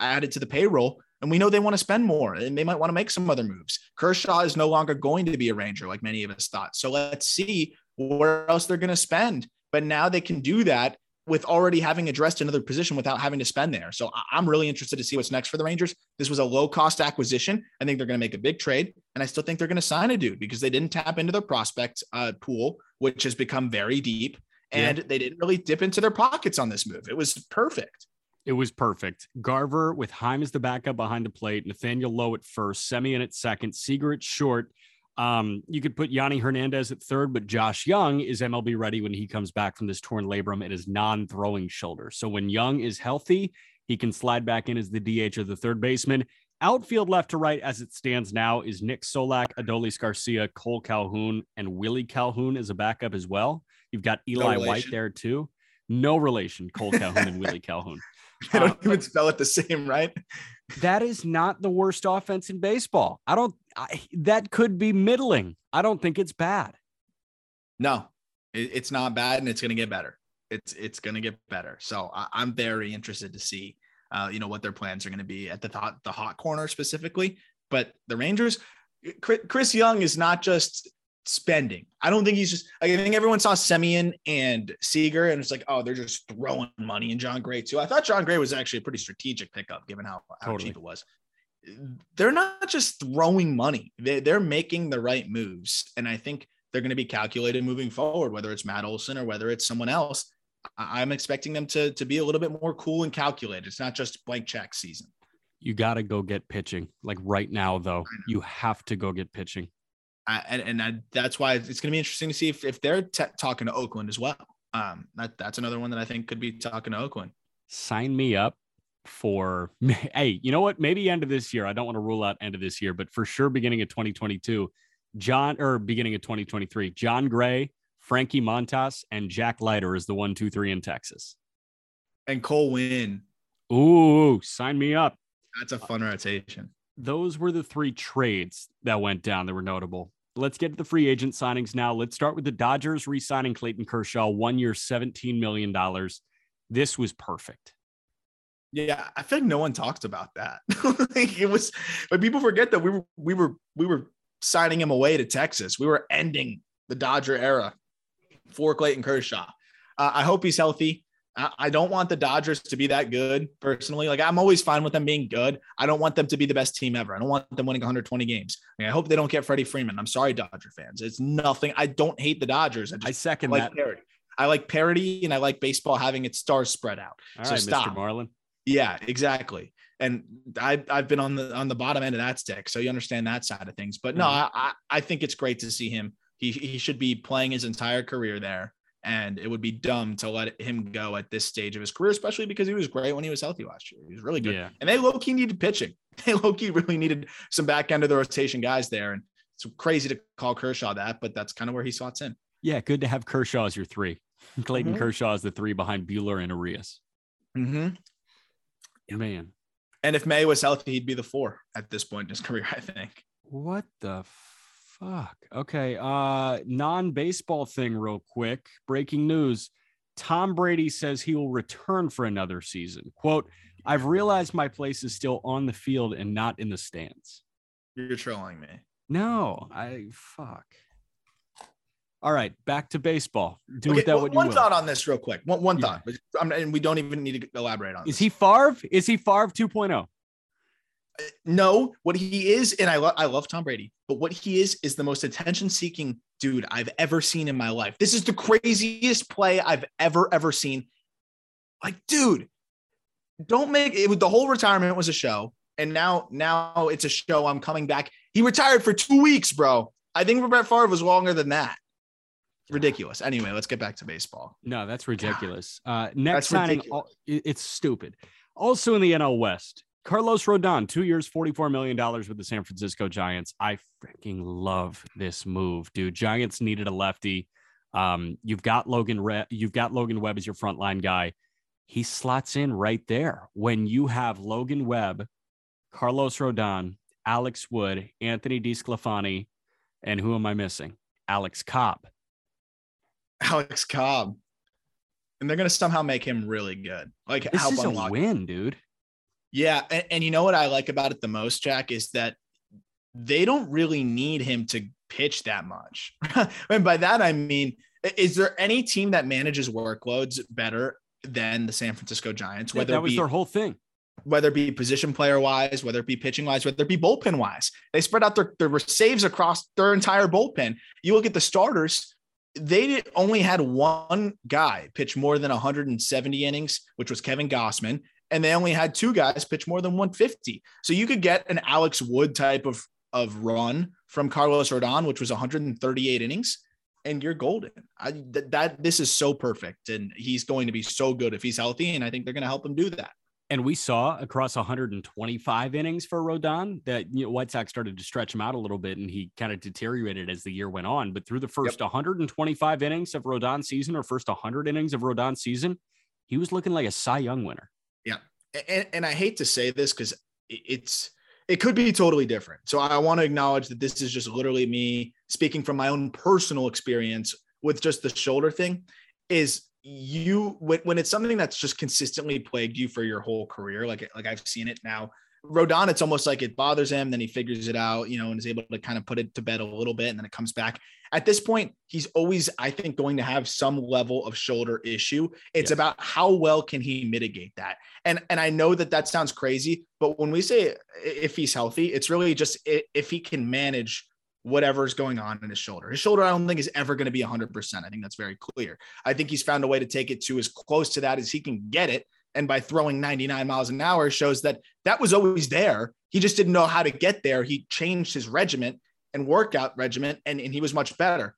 added to the payroll. And we know they want to spend more and they might want to make some other moves. Kershaw is no longer going to be a Ranger like many of us thought. So let's see where else they're going to spend. But now they can do that with already having addressed another position without having to spend there. So I'm really interested to see what's next for the Rangers. This was a low cost acquisition. I think they're going to make a big trade. And I still think they're going to sign a dude because they didn't tap into their prospect uh, pool, which has become very deep. And yeah. they didn't really dip into their pockets on this move. It was perfect. It was perfect. Garver with Heim as the backup behind the plate, Nathaniel Lowe at first, Semien at second, Seager at short. Um, you could put Yonny Hernandez at third, but Josh Jung is MLB ready when he comes back from this torn labrum at his non-throwing shoulder. So when Jung is healthy, he can slide back in as the DH of the third baseman. Outfield left to right as it stands now is Nick Solak, Adolis Garcia, Cole Calhoun, and Willie Calhoun as a backup as well. You've got Eli no White there too. No relation, Cole Calhoun and Willie Calhoun. They don't uh, even spell it the same, right? that is not the worst offense in baseball. I don't. I, that could be middling. I don't think it's bad. No, it, it's not bad, and it's going to get better. It's it's going to get better. So I, am very interested to see, uh, you know, what their plans are going to be at the th- the hot corner specifically. But the Rangers, Chris Young is not just spending. I don't think he's just. I think everyone saw Semien and Seager, and it's like, oh, they're just throwing money in Jon Gray too. I thought Jon Gray was actually a pretty strategic pickup, given how, how totally. cheap it was. They're not just throwing money; they, they're making the right moves, and I think they're going to be calculated moving forward. Whether it's Matt Olson or whether it's someone else, I'm expecting them to to be a little bit more cool and calculated. It's not just blank check season. You got to go get pitching. Like right now, though, you have to go get pitching. I, and and I, that's why it's going to be interesting to see if, if they're t- talking to Oakland as well. Um, that that's another one that I think could be talking to Oakland. Sign me up for hey, you know what? Maybe end of this year. I don't want to rule out end of this year, but for sure, beginning of 2022, John or beginning of 2023, Jon Gray, Frankie Montas, and Jack Leiter is the one, two, three in Texas. And Cole Winn. Ooh, sign me up. That's a fun rotation. Those were the three trades that went down that were notable. Let's get to the free agent signings now. Let's start with the Dodgers re signing Clayton Kershaw, one year, $17 million. This was perfect. Yeah, I feel like no one talked about that. like it was, but people forget that we were we were we were signing him away to Texas. We were ending the Dodger era for Clayton Kershaw. Uh, I hope he's healthy. I, don't want the Dodgers to be that good personally. Like I'm always fine with them being good. I don't want them to be the best team ever. I don't want them winning 120 games. I, mean, I hope they don't get Freddie Freeman. I'm sorry, Dodger fans. It's nothing. I don't hate the Dodgers. I, just I second like that. parity. I like parity and I like baseball having its stars spread out. All so right, stop. Mr. Marlin. Yeah, exactly. And I, I've been on the on the bottom end of that stick, so you understand that side of things. But no, Mhm. I, I I think it's great to see him. He he should be playing his entire career there, and it would be dumb to let him go at this stage of his career, especially because he was great when he was healthy last year. He was really good, Yeah. and they low key needed pitching. They low key really needed some back end of the rotation guys there, and it's crazy to call Kershaw that, but that's kind of where he slots in. Yeah, good to have Kershaw as your three. Clayton Mhm. Kershaw is the three behind Buehler and Urías. Mm-hmm. Man, And if May was healthy, he'd be the four at this point in his career, I think. what the fuck? Okay, uh non-baseball thing real quick. Breaking news. Tom Brady says he will return for another season. Quote, I've realized my place is still on the field and not in the stands. You're trolling me. No, I fuck. All right, back to baseball. Do Okay, with that one, what you one will. thought on this, real quick. One, one Yeah. thought, I'm, and we don't even need to elaborate on. Is this. he Favre? Is he Favre oh? 2.0? No, what he is, and I, lo- I love Tom Brady, but what he is is the most attention-seeking dude I've ever seen in my life. This is the craziest play I've ever ever seen. Like, dude, don't make it. The whole retirement was a show, and now now it's a show. I'm coming back. He retired for two weeks, bro. I think Brett Favre was longer than that. Ridiculous. Anyway, let's get back to baseball. No, that's ridiculous. Uh, next That's signing, ridiculous. it's stupid. Also in the NL West, Carlos Rodon, two years, $44 million with the San Francisco Giants. I freaking love this move, dude. Giants needed a lefty. Um, you've got Logan, Re- you've got Logan Webb as your frontline guy. He slots in right there when you have Logan Webb, Carlos Rodon, Alex Wood, Anthony DeSclafani, and who am I missing? Alex Cobb. Alex Cobb. And they're gonna somehow make him really good. Like This is a win, dude. Yeah, and, and you know what I like about it the most, Jack, is that they don't really need him to pitch that much. and by that I mean, is there any team that manages workloads better than the San Francisco Giants? Yeah, Whether that it was be their whole thing. whether it be position player wise, whether it be pitching wise, whether it be bullpen wise. They spread out their, their saves across their entire bullpen. You look at the starters, they only had one guy pitch more than 170 innings, which was Kevin Gausman. And they only had two guys pitch more than 150. So you could get an Alex Wood type of, of run from Carlos Rodon, which was 138 innings, and you're golden. I, th- that this is so perfect. And he's going to be so good if he's healthy. And I think they're going to help him do that. And we saw across 125 innings for Rodon that you know, White Sox started to stretch him out a little bit and he kind of deteriorated as the year went on. But through the first 125 innings of Rodon season or first 100 innings of Rodon season, he was looking like a Cy Young winner. And, and I hate to say this because it's it could be totally different. So I want to acknowledge that this is just literally me speaking from my own personal experience with just the shoulder thing. Is you when, when it's something that's just consistently plagued you for your whole career, like like I've seen it now. Rodon, it's almost like it bothers him, then he figures it out, you know, and is able to kind of put it to bed a little bit, and then it comes back. At this point, he's always, I think, going to have some level of shoulder issue. It's Yes. about how well can he mitigate that and and I know that that sounds crazy, but when we say if he's healthy, it's really just if he can manage whatever's going on in his shoulder. His shoulder, I don't think is ever going to be 100%. I think that's very clear. I think he's found a way to take it to as close to that as he can get it. And by throwing 99 miles an hour shows that that was always there. He just didn't know how to get there. He changed his regiment and workout regiment, and, and he was much better.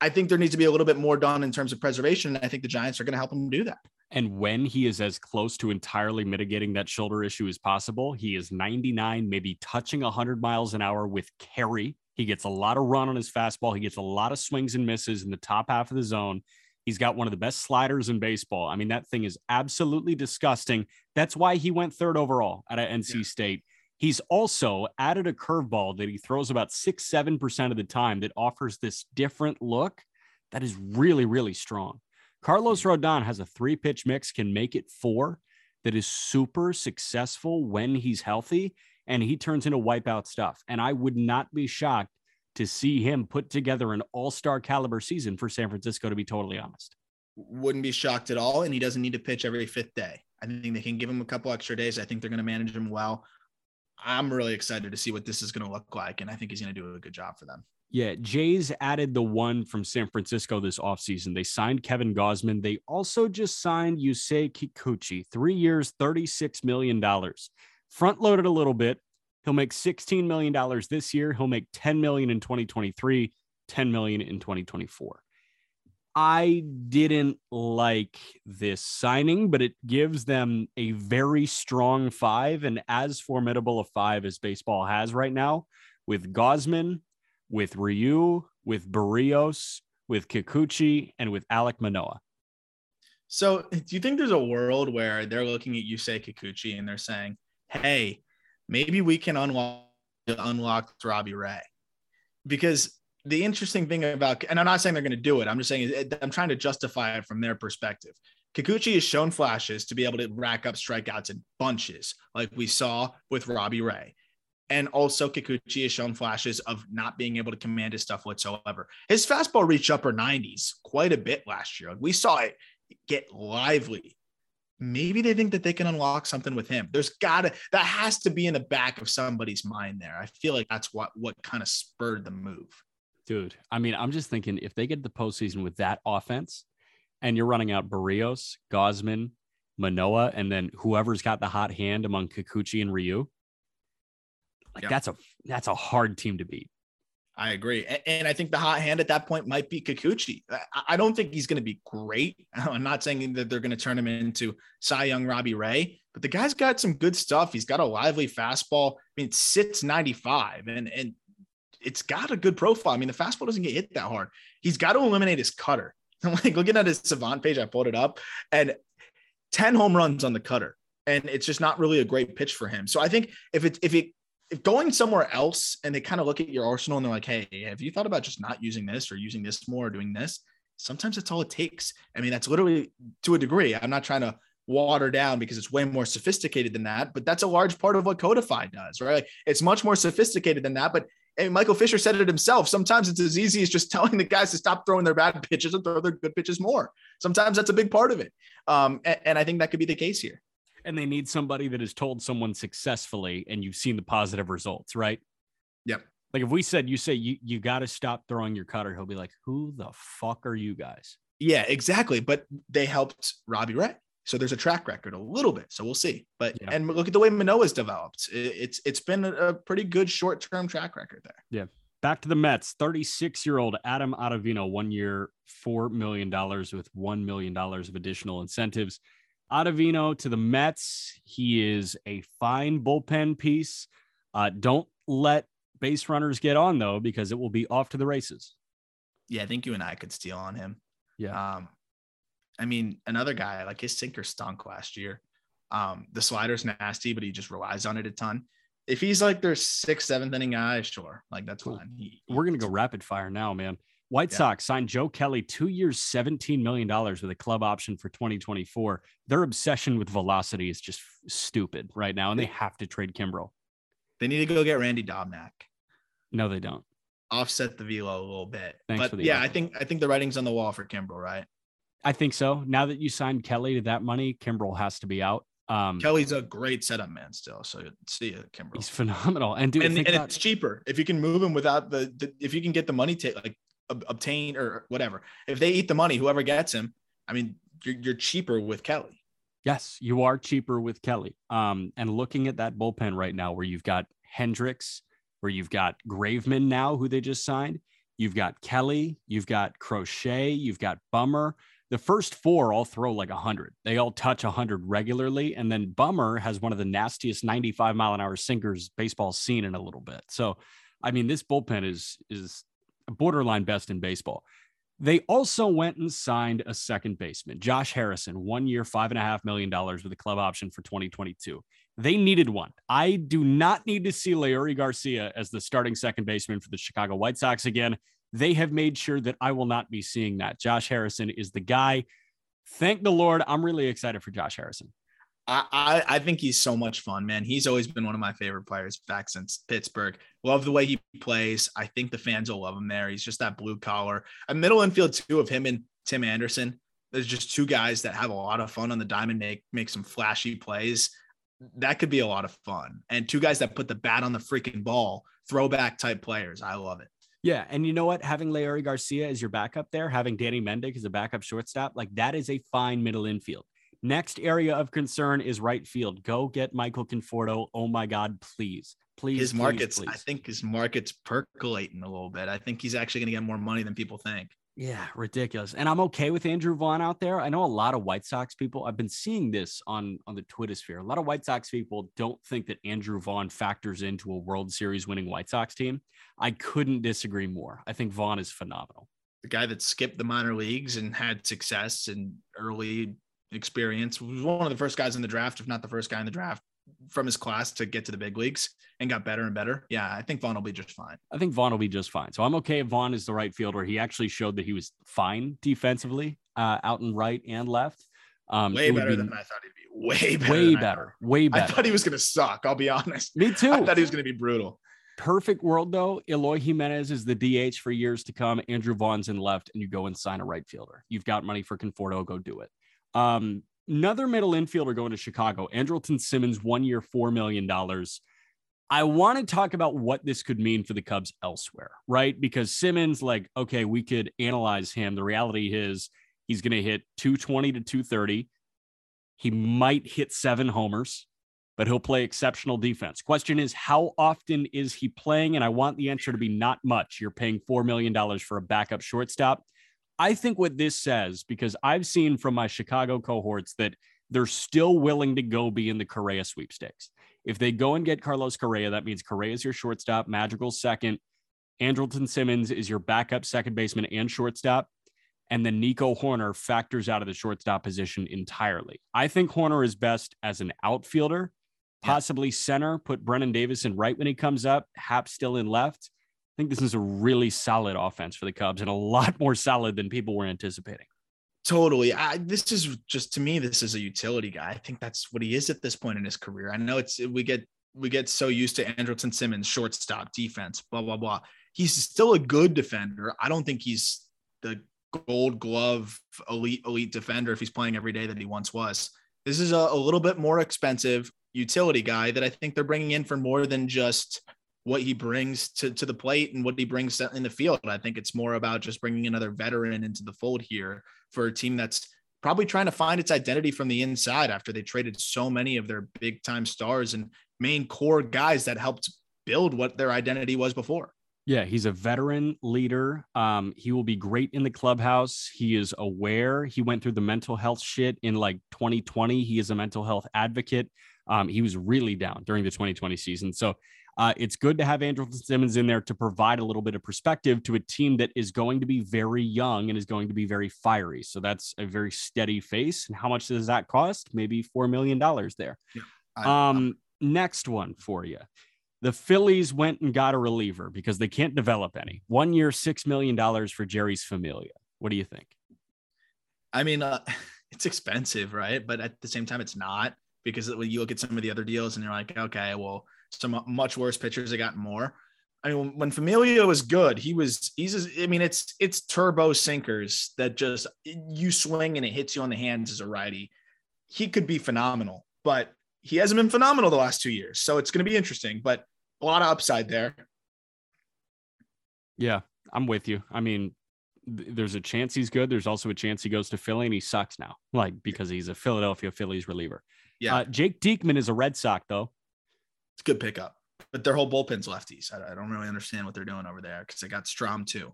I think there needs to be a little bit more done in terms of preservation. And I think the Giants are going to help him do that. And when he is as close to entirely mitigating that shoulder issue as possible, he is 99, maybe touching 100 miles an hour with carry. He gets a lot of run on his fastball. He gets a lot of swings and misses in the top half of the zone. He's got one of the best sliders in baseball. I mean, that thing is absolutely disgusting. That's why he went third overall at NC Yeah. State. He's also added a curveball that he throws about six, 7% of the time that offers this different look that is really, really strong. Carlos hmm. Rodon has a three pitch mix, can make it four, that is super successful when he's healthy and he turns into wipeout stuff. And I would not be shocked to see him put together an all star caliber season for San Francisco, to be totally honest. Wouldn't be shocked at all. And he doesn't need to pitch every fifth day. I think they can give him a couple extra days. I think they're going to manage him well. I'm really excited to see what this is going to look like. And I think he's going to do a good job for them. Yeah, Jays added the one from San Francisco this offseason. They signed Kevin Gausman. They also just signed Yusei Kikuchi, three years, $36 million. Front loaded a little bit. He'll make $16 million this year. He'll make 10 million in 2023, 10 million in 2024. I didn't like this signing, but it gives them a very strong five and as formidable a five as baseball has right now with Gausman, with Ryu, with Berrios, with Kikuchi, and with Alek Manoah. So, do you think there's a world where they're looking at Yusei Kikuchi and they're saying, "Hey, maybe we can unlock unlock Robbie Ray"? Because the interesting thing about, and I'm not saying they're going to do it. I'm just saying eh, I'm trying to justify it from their perspective. Kikuchi has shown flashes to be able to rack up strikeouts in bunches, like we saw with Robbie Ray. And also, Kikuchi has shown flashes of not being able to command his stuff whatsoever. His fastball reached upper 90s quite a bit last year. We saw it get lively. Maybe they think that they can unlock something with him. There's gotta that has to be in the back of somebody's mind there. I feel like that's what what kind of spurred the move. Dude, I mean, I'm just thinking if they get the postseason with that offense and you're running out Berrios, Gausman, Manoah, and then whoever's got the hot hand among Kikuchi and Ryu, like Yeah. that's a that's a hard team to beat. I agree. And I think the hot hand at that point might be Kikuchi. I- I don't think he's going to be great. I'm not saying that they're going to turn him into Cy Young Robbie Ray, but the guy's got some good stuff. He's got a lively fastball. I mean, it sits 95 and, and it's got a good profile. I mean, the fastball doesn't get hit that hard. He's got to eliminate his cutter. I'm like looking at his Savant page, I pulled it up and 10 home runs on the cutter. And it's just not really a great pitch for him. So I think if it if it if going somewhere else and they kind of look at your arsenal and they're like, hey, have you thought about just not using this or using this more or doing this? Sometimes that's all it takes. I mean, that's literally to a degree. I'm not trying to water down because it's way more sophisticated than that, but that's a large part of what Codify does, right? Like, it's much more sophisticated than that. But and Michael Fisher said it himself. Sometimes it's as easy as just telling the guys to stop throwing their bad pitches and throw their good pitches more. Sometimes that's a big part of it. Um, and, and I think that could be the case here. And they need somebody that has told someone successfully and you've seen the positive results, right? Yep. Like if we said you say you you got to stop throwing your cutter, he'll be like, "Who the fuck are you guys?" Yeah, exactly. But they helped Robbie Ray. So there's a track record a little bit. So we'll see. But Yeah. and look at the way Manoah's developed. It's it's been a, pretty good short term track record there. Yeah. Back to the Mets. 36 year old Adam Ottavino, one year, $4 million with $1 million of additional incentives. Ottavino to the Mets. He is a fine bullpen piece. Uh, don't let base runners get on, though, because it will be off to the races. Yeah, I think you and I could steal on him. Yeah. Um, I mean, another guy like his sinker stunk last year. Um, the slider's nasty, but he just relies on it a ton. If he's like their sixth, seventh inning guy, sure, like that's Cool. fine. He- We're going to go rapid fire now, man. White Yeah. Sox signed Joe Kelly two years, $17 million with a club option for 2024. Their obsession with velocity is just stupid right now, and they have to trade Kimbrel. They need to go get Randy Dobnak. No, they don't. offset the velo a little bit. Thanks but for the yeah, I think I think the writing's on the wall for Kimbrel, right? I think so. Now that you signed Kelly to that money, Kimbrel has to be out. Um, Kelly's a great setup man still. So see you, Kimbrel. he's phenomenal. And dude, and, and about- it's cheaper if you can move him without the, the if you can get the money to like ob- obtain or whatever. If they eat the money, whoever gets him, I mean, you're, you're cheaper with Kelly. yes, you are cheaper with Kelly. Um, and looking at that bullpen right now, where you've got Hendriks, where you've got Graveman now, who they just signed, you've got Kelly, you've got Crochet, you've got Bummer. The first four all throw like 100. They all touch 100 regularly. And then Bummer has one of the nastiest 95 mile an hour sinkers baseball's seen in a little bit. So, I mean, this bullpen is is borderline best in baseball. They also went and signed a second baseman, Josh Harrison, one year, five and a half million dollars with a club option for 2022. They needed one. I do not need to see Leury Garcia as the starting second baseman for the Chicago White Sox again. They have made sure that I will not be seeing that. Josh Harrison is the guy. Thank the Lord. I'm really excited for Josh Harrison. I, I, think he's so much fun, man. He's always been one of my favorite players back since Pittsburgh. Love the way he plays. I think the fans will love him there. He's just that blue collar. A middle infield too of him and Tim Anderson. There's just two guys that have a lot of fun on the diamond, make make some flashy plays. That could be a lot of fun. And two guys that put the bat on the freaking ball, throwback type players. I love it. Yeah, and you know what? Having Leury Garcia as your backup there, having Danny Mendick as a backup shortstop, like that is a fine middle infield. Next area of concern is right field. Go get Michael Conforto. Oh my God, please, please. His please, market's, please. I think his market's percolating a little bit. I think he's actually going to get more money than people think. Yeah, ridiculous. And I'm okay with Andrew Vaughn out there. I know a lot of White Sox people. I've been seeing this on on the Twitter sphere. A lot of White Sox people don't think that Andrew Vaughn factors into a World Series winning White Sox team. I couldn't disagree more. I think Vaughn is phenomenal. The guy that skipped the minor leagues and had success and early experience was one of the first guys in the draft, if not the first guy in the draft from his class to get to the big leagues and got better and better. Yeah, I think Vaughn will be just fine. I think Vaughn will be just fine. So I'm okay if Vaughn is the right fielder. He actually showed that he was fine defensively uh, out and right and left. Um, Way better be than I thought he'd be. Way better. way than I better. I thought he was going to suck. I'll be honest. Me too. I thought he was going to be brutal. Perfect world though. Eloy Jimenez is the DH for years to come. Andrew Vaughn's in left, and you go and sign a right fielder. You've got money for Conforto, go do it. Um, another middle infielder going to Chicago, Andrelton Simmons, one year, $4 million. I want to talk about what this could mean for the Cubs elsewhere, right? Because Simmons, like, okay, we could analyze him. The reality is he's going to hit 220 to 230. He might hit seven homers, but he'll play exceptional defense. Question is, how often is he playing? And I want the answer to be not much. You're paying $4 million for a backup shortstop. I think what this says, because I've seen from my Chicago cohorts that they're still willing to go be in the Correa sweepstakes. If they go and get Carlos Correa, that means Correa is your shortstop, Madrigal second, Andrelton Simmons is your backup second baseman and shortstop, and then Nico Hoerner factors out of the shortstop position entirely. I think Horner is best as an outfielder, possibly center. Put Brennan Davis in right when he comes up, Happ still in left. I think this is a really solid offense for the Cubs and a lot more solid than people were anticipating. Totally. I, this is just to me, this is a utility guy. I think that's what he is at this point in his career. I know it's we get we get so used to Andrelton Simmons, shortstop, defense, blah blah blah. He's still a good defender. I don't think he's the Gold Glove elite elite defender if he's playing every day that he once was. This is a, a little bit more expensive utility guy that I think they're bringing in for more than just what he brings to, to the plate and what he brings in the field. I think it's more about just bringing another veteran into the fold here for a team that's probably trying to find its identity from the inside after they traded so many of their big time stars and main core guys that helped build what their identity was before. Yeah, he's a veteran leader. Um, he will be great in the clubhouse. He is aware. He went through the mental health shit in like 2020. He is a mental health advocate. Um, he was really down during the 2020 season. So uh, it's good to have Andrew Simmons in there to provide a little bit of perspective to a team that is going to be very young and is going to be very fiery. So that's a very steady face. And how much does that cost? Maybe $4 million there. I- Um, next one for you. The Phillies went and got a reliever because they can't develop any. One year, $6 million for Jeurys Familia. What do you think? I mean, uh, it's expensive, right? But at the same time, it's not because when you look at some of the other deals and you're like, okay, well, some much worse pitchers have gotten more. I mean, when Familia was good, he was he's. I mean, it's it's turbo sinkers that just you swing and it hits you on the hands as a righty. He could be phenomenal, but he hasn't been phenomenal the last two years. So it's going to be interesting, but a lot of upside there. Yeah, I'm with you. I mean, th- there's a chance he's good. There's also a chance he goes to Philly and he sucks now, like because he's a Philadelphia Phillies reliever. Yeah, Uh, Jake Diekman is a Red Sox, though. It's a good pickup, but their whole bullpen's lefties. I, I don't really understand what they're doing over there because they got Strahm too.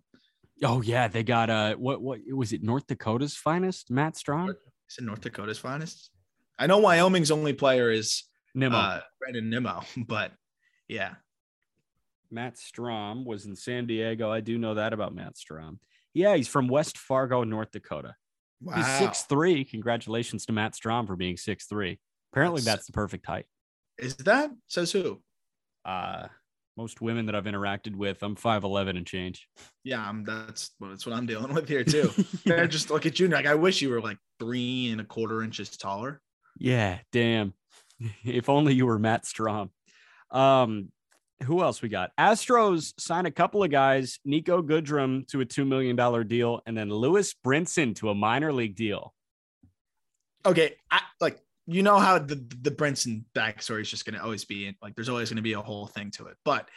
Oh yeah, they got uh, what what was it? North Dakota's finest, Matt Strahm, Is it North Dakota's finest? I know Wyoming's only player is Nimmo. uh, Brandon Nimmo, but yeah, Matt Strahm was in San Diego. I do know that about Matt Strahm. Yeah, he's from West Fargo, North Dakota. wow. He's six three. Congratulations to Matt Strahm for being six three. Apparently, That's- that's the perfect height. Is that says who? Uh, most women that I've interacted with, I'm 5'11 and change. Yeah, I'm, that's that's what I'm dealing with here too. They're just look at you like I wish you were like three and a quarter inches taller. Yeah, damn. if only you were Matt Strahm. Um, who else we got? Astros sign a couple of guys, Niko Goodrum to a $2 million deal, and then Lewis Brinson to a minor league deal. Okay, I like you know how the the Brinson backstory is just going to always be like there's always going to be a whole thing to it. But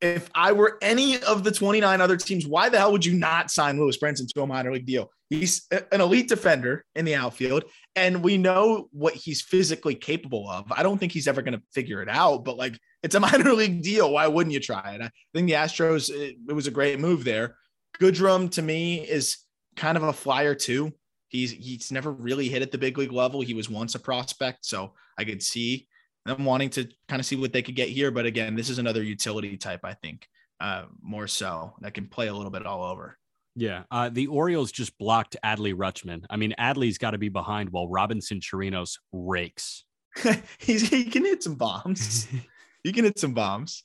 if I were any of the 29 other teams, why the hell would you not sign Lewis Brinson to a minor league deal? He's an elite defender in the outfield, and we know what he's physically capable of. I don't think he's ever going to figure it out, but like it's a minor league deal. Why wouldn't you try it? I think the Astros, it, it was a great move there. Goodrum to me is kind of a flyer too. He's he's never really hit at the big league level. He was once a prospect, so I could see them wanting to kind of see what they could get here. But again, this is another utility type, I think, uh, more so that can play a little bit all over. Yeah, uh, the Orioles just blocked Adley Rutschman. I mean, Adley's got to be behind while Robinson Chirinos rakes. He's he can hit some bombs. he can hit some bombs.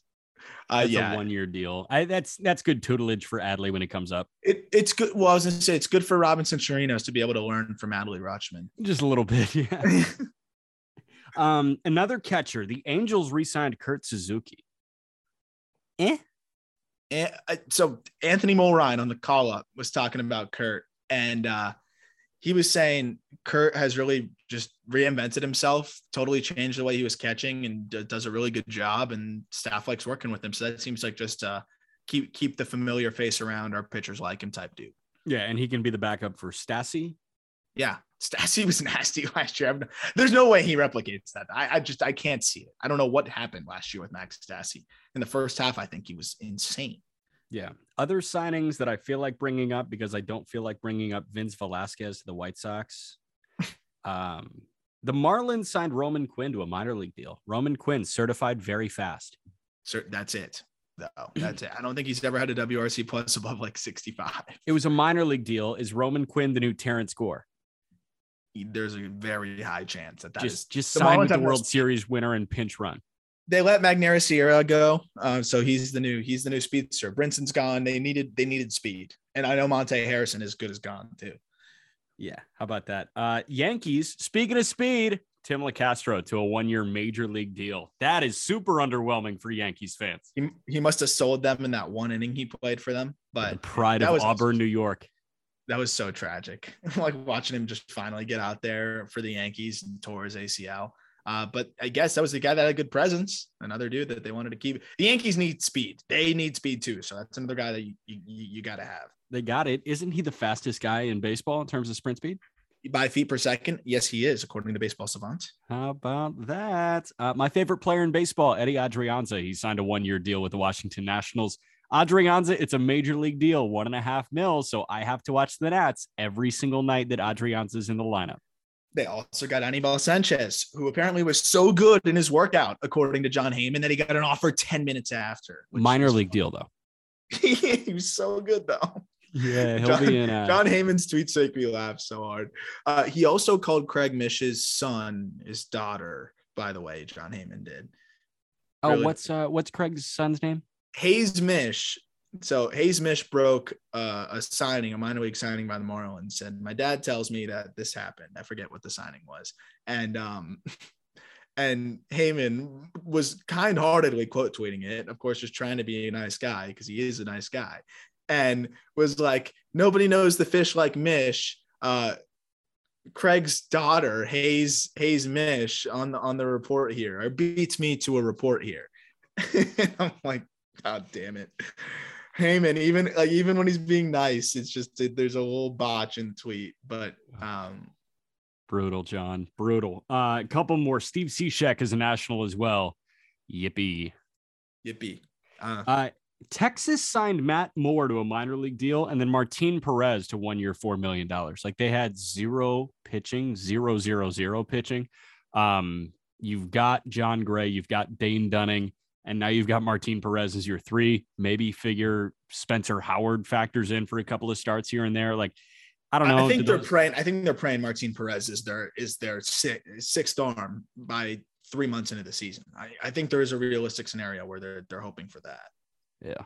Uh, That's yeah, a one year deal. I, that's that's good tutelage for Adley when it comes up. it, it's good. Well, I was gonna say it's good for Robinson Chirinos to be able to learn from Adley Rutschman. Just a little bit. Yeah. um, another catcher. The Angels re-signed Kurt Suzuki. Eh. And, uh, so Anthony Mulrine on the call up was talking about Kurt, and uh, he was saying Kurt has really just reinvented himself, totally changed the way he was catching, and d- does a really good job. And staff likes working with him. So that seems like just uh, keep keep the familiar face around. Our pitchers like him type dude. Yeah, and he can be the backup for Stassi. Yeah, Stassi was nasty last year. There's no way he replicates that. I, I just I can't see it. I don't know what happened last year with Max Stassi. In the first half, I think he was insane. Yeah. Other signings that I feel like bringing up because I don't feel like bringing up Vince Velasquez to the White Sox. um, the Marlins signed Roman Quinn to a minor league deal. Roman Quinn certified very fast. So that's it. Though that's it. I don't think he's ever had a WRC plus above like 65. It was a minor league deal. Is Roman Quinn the new Terrance Gore? There's a very high chance that that is. just just the sign Marlins with the World. Series winner and pinch run. They let Magneuris Sierra go, uh, so he's the new he's the new speedster. Brinson's gone. They needed they needed speed, and I know Monte Harrison is good as gone too. Yeah. How about that? Uh, Yankees, speaking of speed, Tim Locastro to a one year major league deal. That is super underwhelming for Yankees fans. He, he must have sold them in that one inning he played for them, The but pride that of was- Auburn, New York. that was so tragic. like watching him just finally get out there for the Yankees and tore his ACL. Uh, but I guess that was the guy that had a good presence. Another dude that they wanted to keep. The Yankees need speed. They need speed too. So that's another guy that you you, you got to have. They got it. Isn't he the fastest guy in baseball in terms of sprint speed? By feet per second, yes, he is, according to Baseball Savant. How about that? Uh, my favorite player in baseball, Eddie Adrianza. He signed a one year deal with the Washington Nationals. Adrianza, it's a major league deal, one and a half mil. So I have to watch the Nats every single night that Adrianza's in the lineup. They also got Anibal Sanchez, who apparently was so good in his workout, according to Jon Heyman, that he got an offer 10 minutes after. Minor league deal, though. he was so good, though. Yeah, he'll John, be in. Uh, Jon Heyman's tweets make me laugh so hard. Uh, he also called Craig Mish's son his daughter, by the way, Jon Heyman did. oh, really- what's uh, what's Craig's son's name? Hayes Mish. So Hayes Mish broke uh, a signing, a minor league signing by the Marlins. And my dad tells me that this happened. I forget what the signing was, and um, and Heyman was kind-heartedly quote tweeting it. Of course, just trying to be a nice guy because he is a nice guy, and was like, nobody knows the fish like Mish. Uh, Craig's daughter, Hayes Hayes Mish, on the on the report here, or beats me to a report here. I'm like, God damn it. Heyman, even like even when he's being nice, it's just it, there's a little botch in the tweet. But um Brutal, John. Brutal. Uh, a couple more. Steve Cishek is a national as well. Yippee. yippee. Uh, Uh, Texas signed Matt Moore to a minor league deal and then Martin Perez to one year, $4 million. Like they had zero pitching, zero, zero, zero pitching. Um, you've got Jon Gray, you've got Dane Dunning, and now you've got Martin Perez as your three. Maybe figure Spencer Howard factors in for a couple of starts here and there. Like, I don't know. I think Do they're those- praying. I think they're praying Martin Perez is their is their six, sixth arm by three months into the season. I, I think there is a realistic scenario where they're they're hoping for that. Yeah.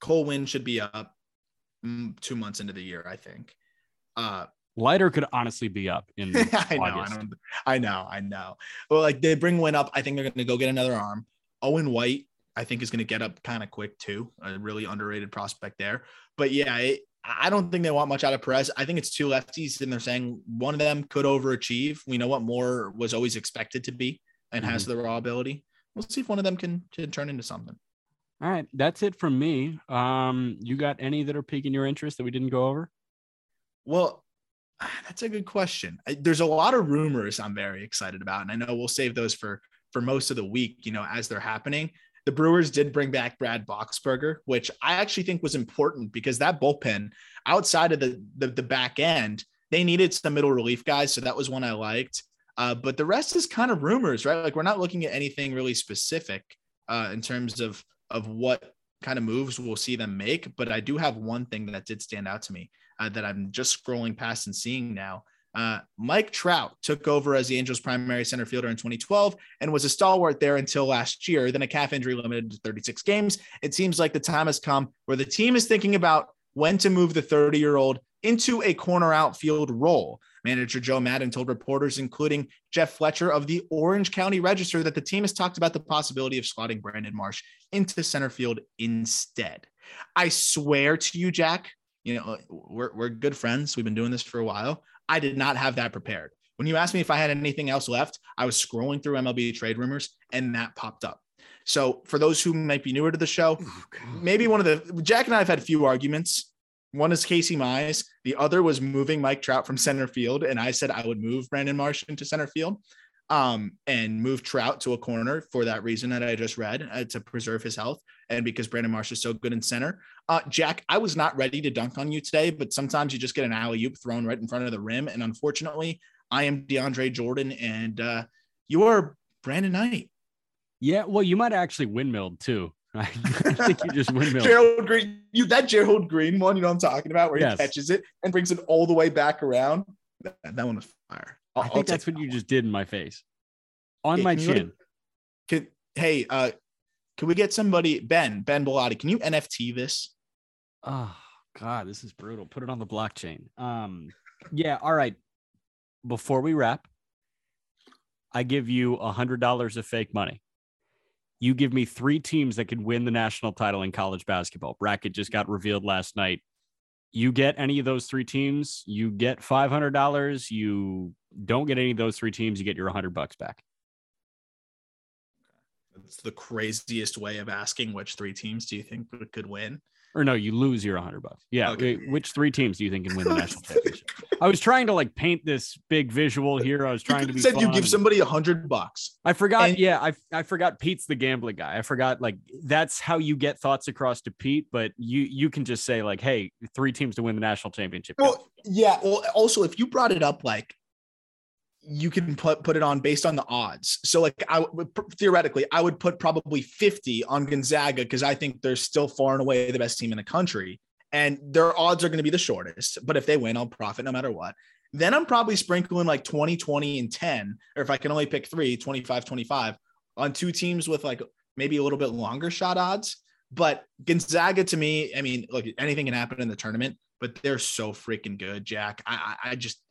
Cole Winn should be up mm, two months into the year, I think. Uh, Leiter could honestly be up in I know, I August. know, I know, I know. Well, like they bring Win up, I think they're going to go get another arm. Owen White, I think, is going to get up kind of quick too. A really underrated prospect there. But yeah, it, I don't think they want much out of Perez. I think it's two lefties, and they're saying one of them could overachieve. We know what Moore was always expected to be and has the raw ability. We'll see if one of them can, can turn into something. All right, that's it from me. Um, you got any that are piquing your interest that we didn't go over? Well, that's a good question. There's a lot of rumors I'm very excited about, and I know we'll save those for for most of the week. You know, as they're happening. The Brewers did bring back Brad Boxberger, which I actually think was important because that bullpen, outside of the the, the back end, they needed some middle relief guys, so that was one I liked. Uh, but the rest is kind of rumors, right? Like we're not looking at anything really specific uh, in terms of of what kind of moves we'll see them make. But I do have one thing that did stand out to me uh, that I'm just scrolling past and seeing now. Uh, Mike Trout took over as the Angels' primary center fielder in 2012 and was a stalwart there until last year. Then a calf injury limited to 36 games. It seems like the time has come where the team is thinking about when to move the 30 year old into a corner outfield role. Manager Joe Maddon told reporters, including Jeff Fletcher of the Orange County Register, that the team has talked about the possibility of slotting Brandon Marsh into center field instead. I swear to you, Jack, you know, we're, we're good friends. We've been doing this for a while. I did not have that prepared. When you asked me if I had anything else left, I was scrolling through MLB trade rumors and that popped up. So for those who might be newer to the show, oh, maybe one of the Jack and I have had a few arguments. One is Casey Mize. The other was moving Mike Trout from center field. And I said I would move Brandon Marsh into center field um, and move Trout to a corner for that reason that I just read uh, to preserve his health and because Brandon Marsh is so good in center. Uh, Jack, I was not ready to dunk on you today, but sometimes you just get an alley oop thrown right in front of the rim. And unfortunately, I am DeAndre Jordan and uh, you are Brandon Knight. Yeah, well, you might actually windmilled too. I think you just windmilled. Gerald Green, you that Gerald Green one, you know what I'm talking about, where Yes. he catches it and brings it all the way back around. That, that one was fire. I'll- I think that's what you just did in my face, on Yeah, my can you let chin. Could, hey, uh, can we get somebody, Ben, Ben Bellotti? Can you NFT this? Oh God, this is brutal. Put it on the blockchain. Um, yeah. All right. Before we wrap, I give you a hundred dollars of fake money. You give me three teams that could win the national title in college basketball. Bracket just got revealed last night. You get any of those three teams, you get five hundred dollars. You don't get any of those three teams, you get your hundred bucks back. It's the craziest way of asking which three teams do you think could win? Or no, you lose your hundred bucks. Yeah. Okay. Which three teams do you think can win the national championship? I was trying to like paint this big visual here. I was trying to be. said you give somebody a hundred bucks. I forgot. and- yeah, I I forgot. Pete's the gambling guy. I forgot. Like that's how you get thoughts across to Pete. But you you can just say like, hey, three teams to win the national championship. Well, yeah. Well, also if you brought it up, like you can put put it on based on the odds. So like I theoretically, I would put probably 50 on Gonzaga because I think they're still far and away the best team in the country. And their odds are going to be the shortest. But if they win, I'll profit no matter what. Then I'm probably sprinkling like 20, 20, and 10. Or if I can only pick three, 25, 25 on two teams with like maybe a little bit longer shot odds. But Gonzaga to me, I mean, look, anything can happen in the tournament, but they're so freaking good, Jack. I, I, I just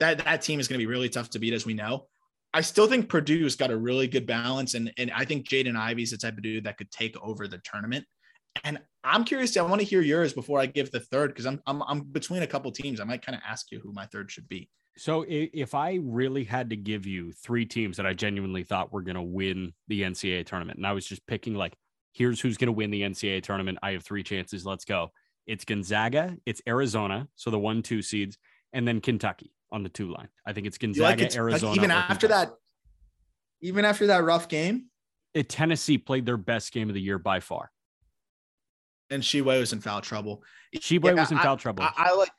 that that team is going to be really tough to beat, as we know. I still think Purdue's got a really good balance, and and I think Jaden Ivey's the type of dude that could take over the tournament. And I'm curious. I want to hear yours before I give the third because I'm, I'm I'm between a couple teams. I might kind of ask you who my third should be. So if I really had to give you three teams that I genuinely thought were going to win the NCAA tournament, and I was just picking like, here's who's going to win the NCAA tournament. I have three chances. Let's go. It's Gonzaga, it's Arizona, so the one two seeds, and then Kentucky on the two line. I think it's You Gonzaga, like it? Like, Arizona, even after Kentucky. that, even after that rough game, It, Tennessee played their best game of the year by far. and Tshiebwe was in foul trouble. Tshiebwe Yeah, was in I- foul trouble. I, I like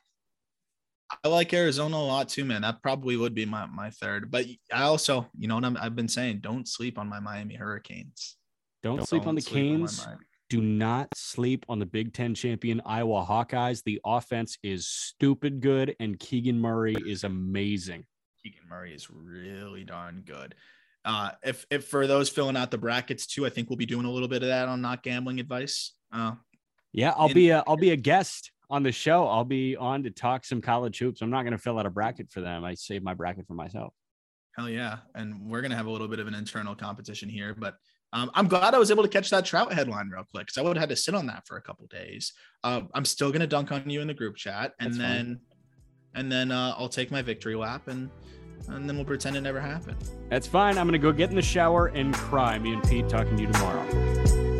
I like Arizona a lot too, man. That probably would be my, my third. But I also, you know what I'm, I've been saying, don't sleep on my Miami Hurricanes. Don't sleep on the sleep on my Canes. Miami. Do not sleep on the Big Ten champion Iowa Hawkeyes. The offense is stupid good, and Keegan Murray is amazing. Keegan Murray is really darn good. uh, if if for those filling out the brackets too, I think we'll be doing a little bit of that on not gambling advice. Uh, Yeah, I'll be a I'll be a guest on the show. I'll be on to talk some college hoops. I'm not going to fill out a bracket for them. I save my bracket for myself. hell yeah, and we're gonna have a little bit of an internal competition here, but. Um, I'm glad I was able to catch that Trout headline real quick because I would have had to sit on that for a couple days. Uh, I'm still gonna dunk on you in the group chat, and That's fine. then, and then uh, I'll take my victory lap, and and then we'll pretend it never happened. That's fine. I'm going to go get in the shower and cry. Me and Pete talking to you tomorrow.